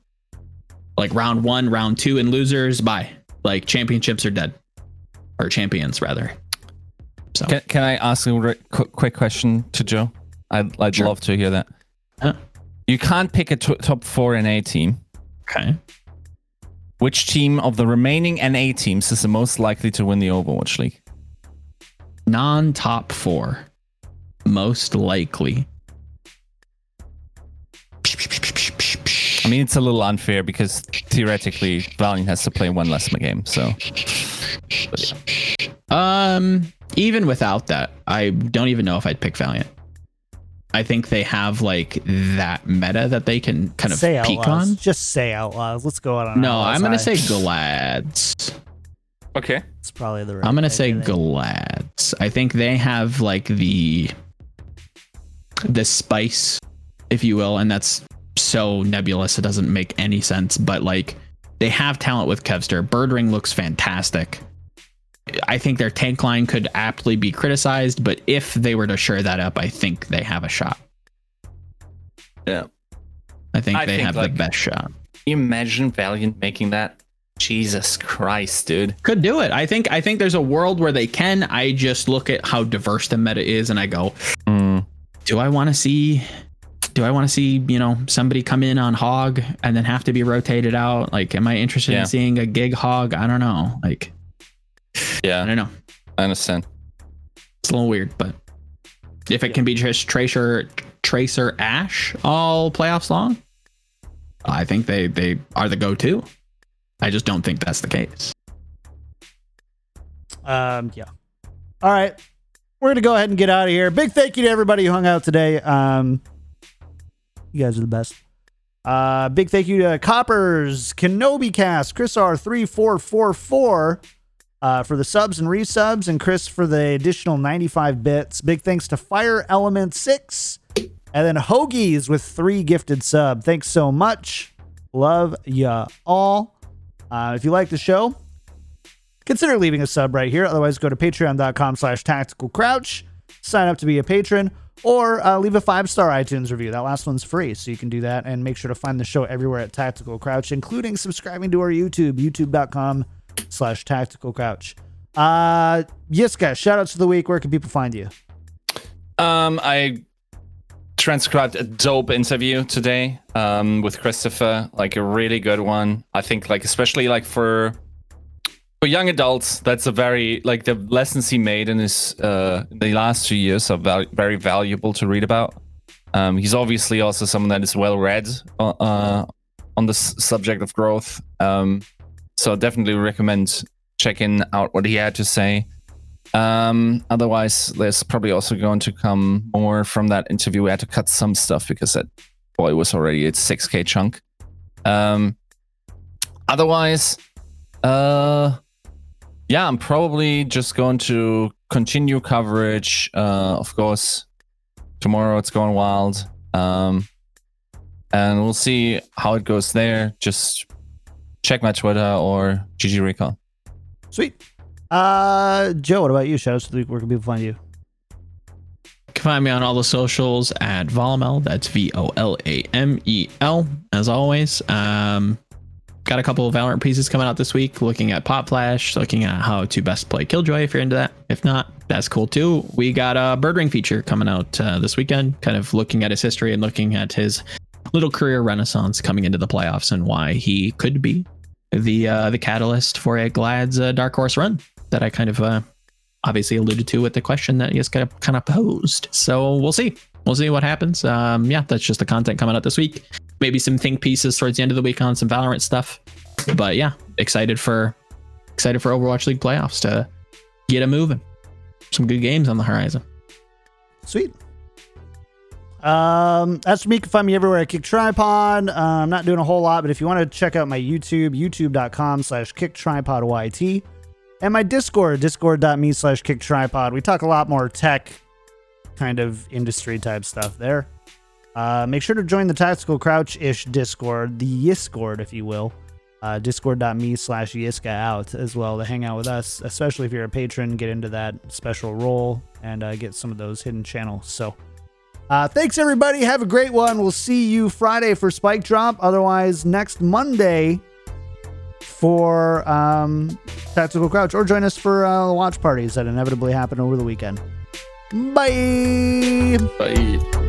Like round one, round two, and losers, bye. Like championships are dead, or champions rather. So Can, can I ask a quick question to Joe? I'd, I'd Sure. love to hear that. Huh. You can't pick a top four NA team. okay, Which team of the remaining NA teams is the most likely to win the Overwatch League? non-top four, most likely. I mean, it's a little unfair because theoretically, Valiant has to play one less game. So, Um, even without that, I don't even know if I'd pick Valiant. I think they have like that meta that they can kind of say peak outlaws. on. Just say outlaws. Let's go out on. No, I'm gonna High. say Glads. okay. it's probably the. Right I'm gonna say idea. Glads. I think they have like the the spice, if you will, and that's so nebulous it doesn't make any sense. But like they have talent with Kevster. Birdring looks fantastic. I think their tank line could aptly be criticized, but if they were to shore that up, I think they have a shot. Yeah. I think I they think, have like- the best shot. you Imagine Valiant making that. Jesus Christ, dude. Could do it. I think I think there's a world where they can. I just look at how diverse the meta is and I go, Mm. do I want to see do I want to see, you know, somebody come in on hog and then have to be rotated out? Like am I interested Yeah. in seeing a gig hog? I don't know. Like yeah, I don't know. I understand. It's a little weird, but if it can be just Tracer Tracer Ash all playoffs long, I think they they are the go-to. I just don't think that's the case. Um, yeah. All right. We're going to go ahead and get out of here. Big thank you to everybody who hung out today. Um, you guys are the best. Uh, big thank you to Coppers, Kenobi Cast, Chris R3444 uh, for the subs and resubs, and Chris for the additional 95 bits. Big thanks to Fire Element 6, and then Hoagies with three gifted sub. Thanks so much. Love ya all. Uh, if you like the show, consider leaving a sub right here. Otherwise, go to patreon.com slash tactical crouch, sign up to be a patron, or uh, leave a five star iTunes review. That last one's free, so you can do that. And make sure to find the show everywhere at Tactical Crouch, including subscribing to our YouTube, youtube.com slash tactical crouch. Uh, yes, guys, shout outs to the week. Where can people find you? Um, I transcribed a dope interview today um, with Christopher, like a really good one. I think, like especially like for for young adults, that's a very like the lessons he made in his uh, the last two years are val- very valuable to read about. Um, he's obviously also someone that is well read uh, uh, on the s- subject of growth. Um, so definitely recommend checking out what he had to say. Um, otherwise, there's probably also going to come more from that interview. We had to cut some stuff because that boy was already a 6k chunk. Um, otherwise, uh, yeah, I'm probably just going to continue coverage. Uh, of course, tomorrow it's going wild. Um, and we'll see how it goes there. Just check my Twitter or GG Recon. Sweet. Uh, Joe, what about you? Shout out to the week. Where can people find you? You can find me on all the socials at Volamel. That's V O L A M E L. As always, um, got a couple of Valorant pieces coming out this week. Looking at Pop Flash, looking at how to best play Killjoy. If you're into that, if not, that's cool too. We got a Birdring feature coming out uh, this weekend. Kind of looking at his history and looking at his little career renaissance coming into the playoffs and why he could be the uh, the catalyst for a Glad's uh, dark horse run that I kind of uh, obviously alluded to with the question that you just got kind of posed. So we'll see. We'll see what happens. Um, yeah, that's just the content coming out this week. Maybe some think pieces towards the end of the week on some Valorant stuff. But yeah, excited for excited for Overwatch League playoffs to get it moving. Some good games on the horizon. Sweet. Um, for me, you can find me everywhere at Kick Tripod. Uh, I'm not doing a whole lot, but if you want to check out my YouTube, youtube.com slash kick tripod YT, and my Discord, discord.me slash kick tripod. We talk a lot more tech, kind of industry type stuff there. Uh, make sure to join the Tactical Crouch ish Discord, the Yiscord, if you will. Uh, discord.me slash Yiska out as well to hang out with us, especially if you're a patron, get into that special role and uh, get some of those hidden channels. So, uh, thanks everybody. Have a great one. We'll see you Friday for Spike Drop. Otherwise, next Monday for um, Tactical Crouch, or join us for uh, watch parties that inevitably happen over the weekend. Bye. Bye.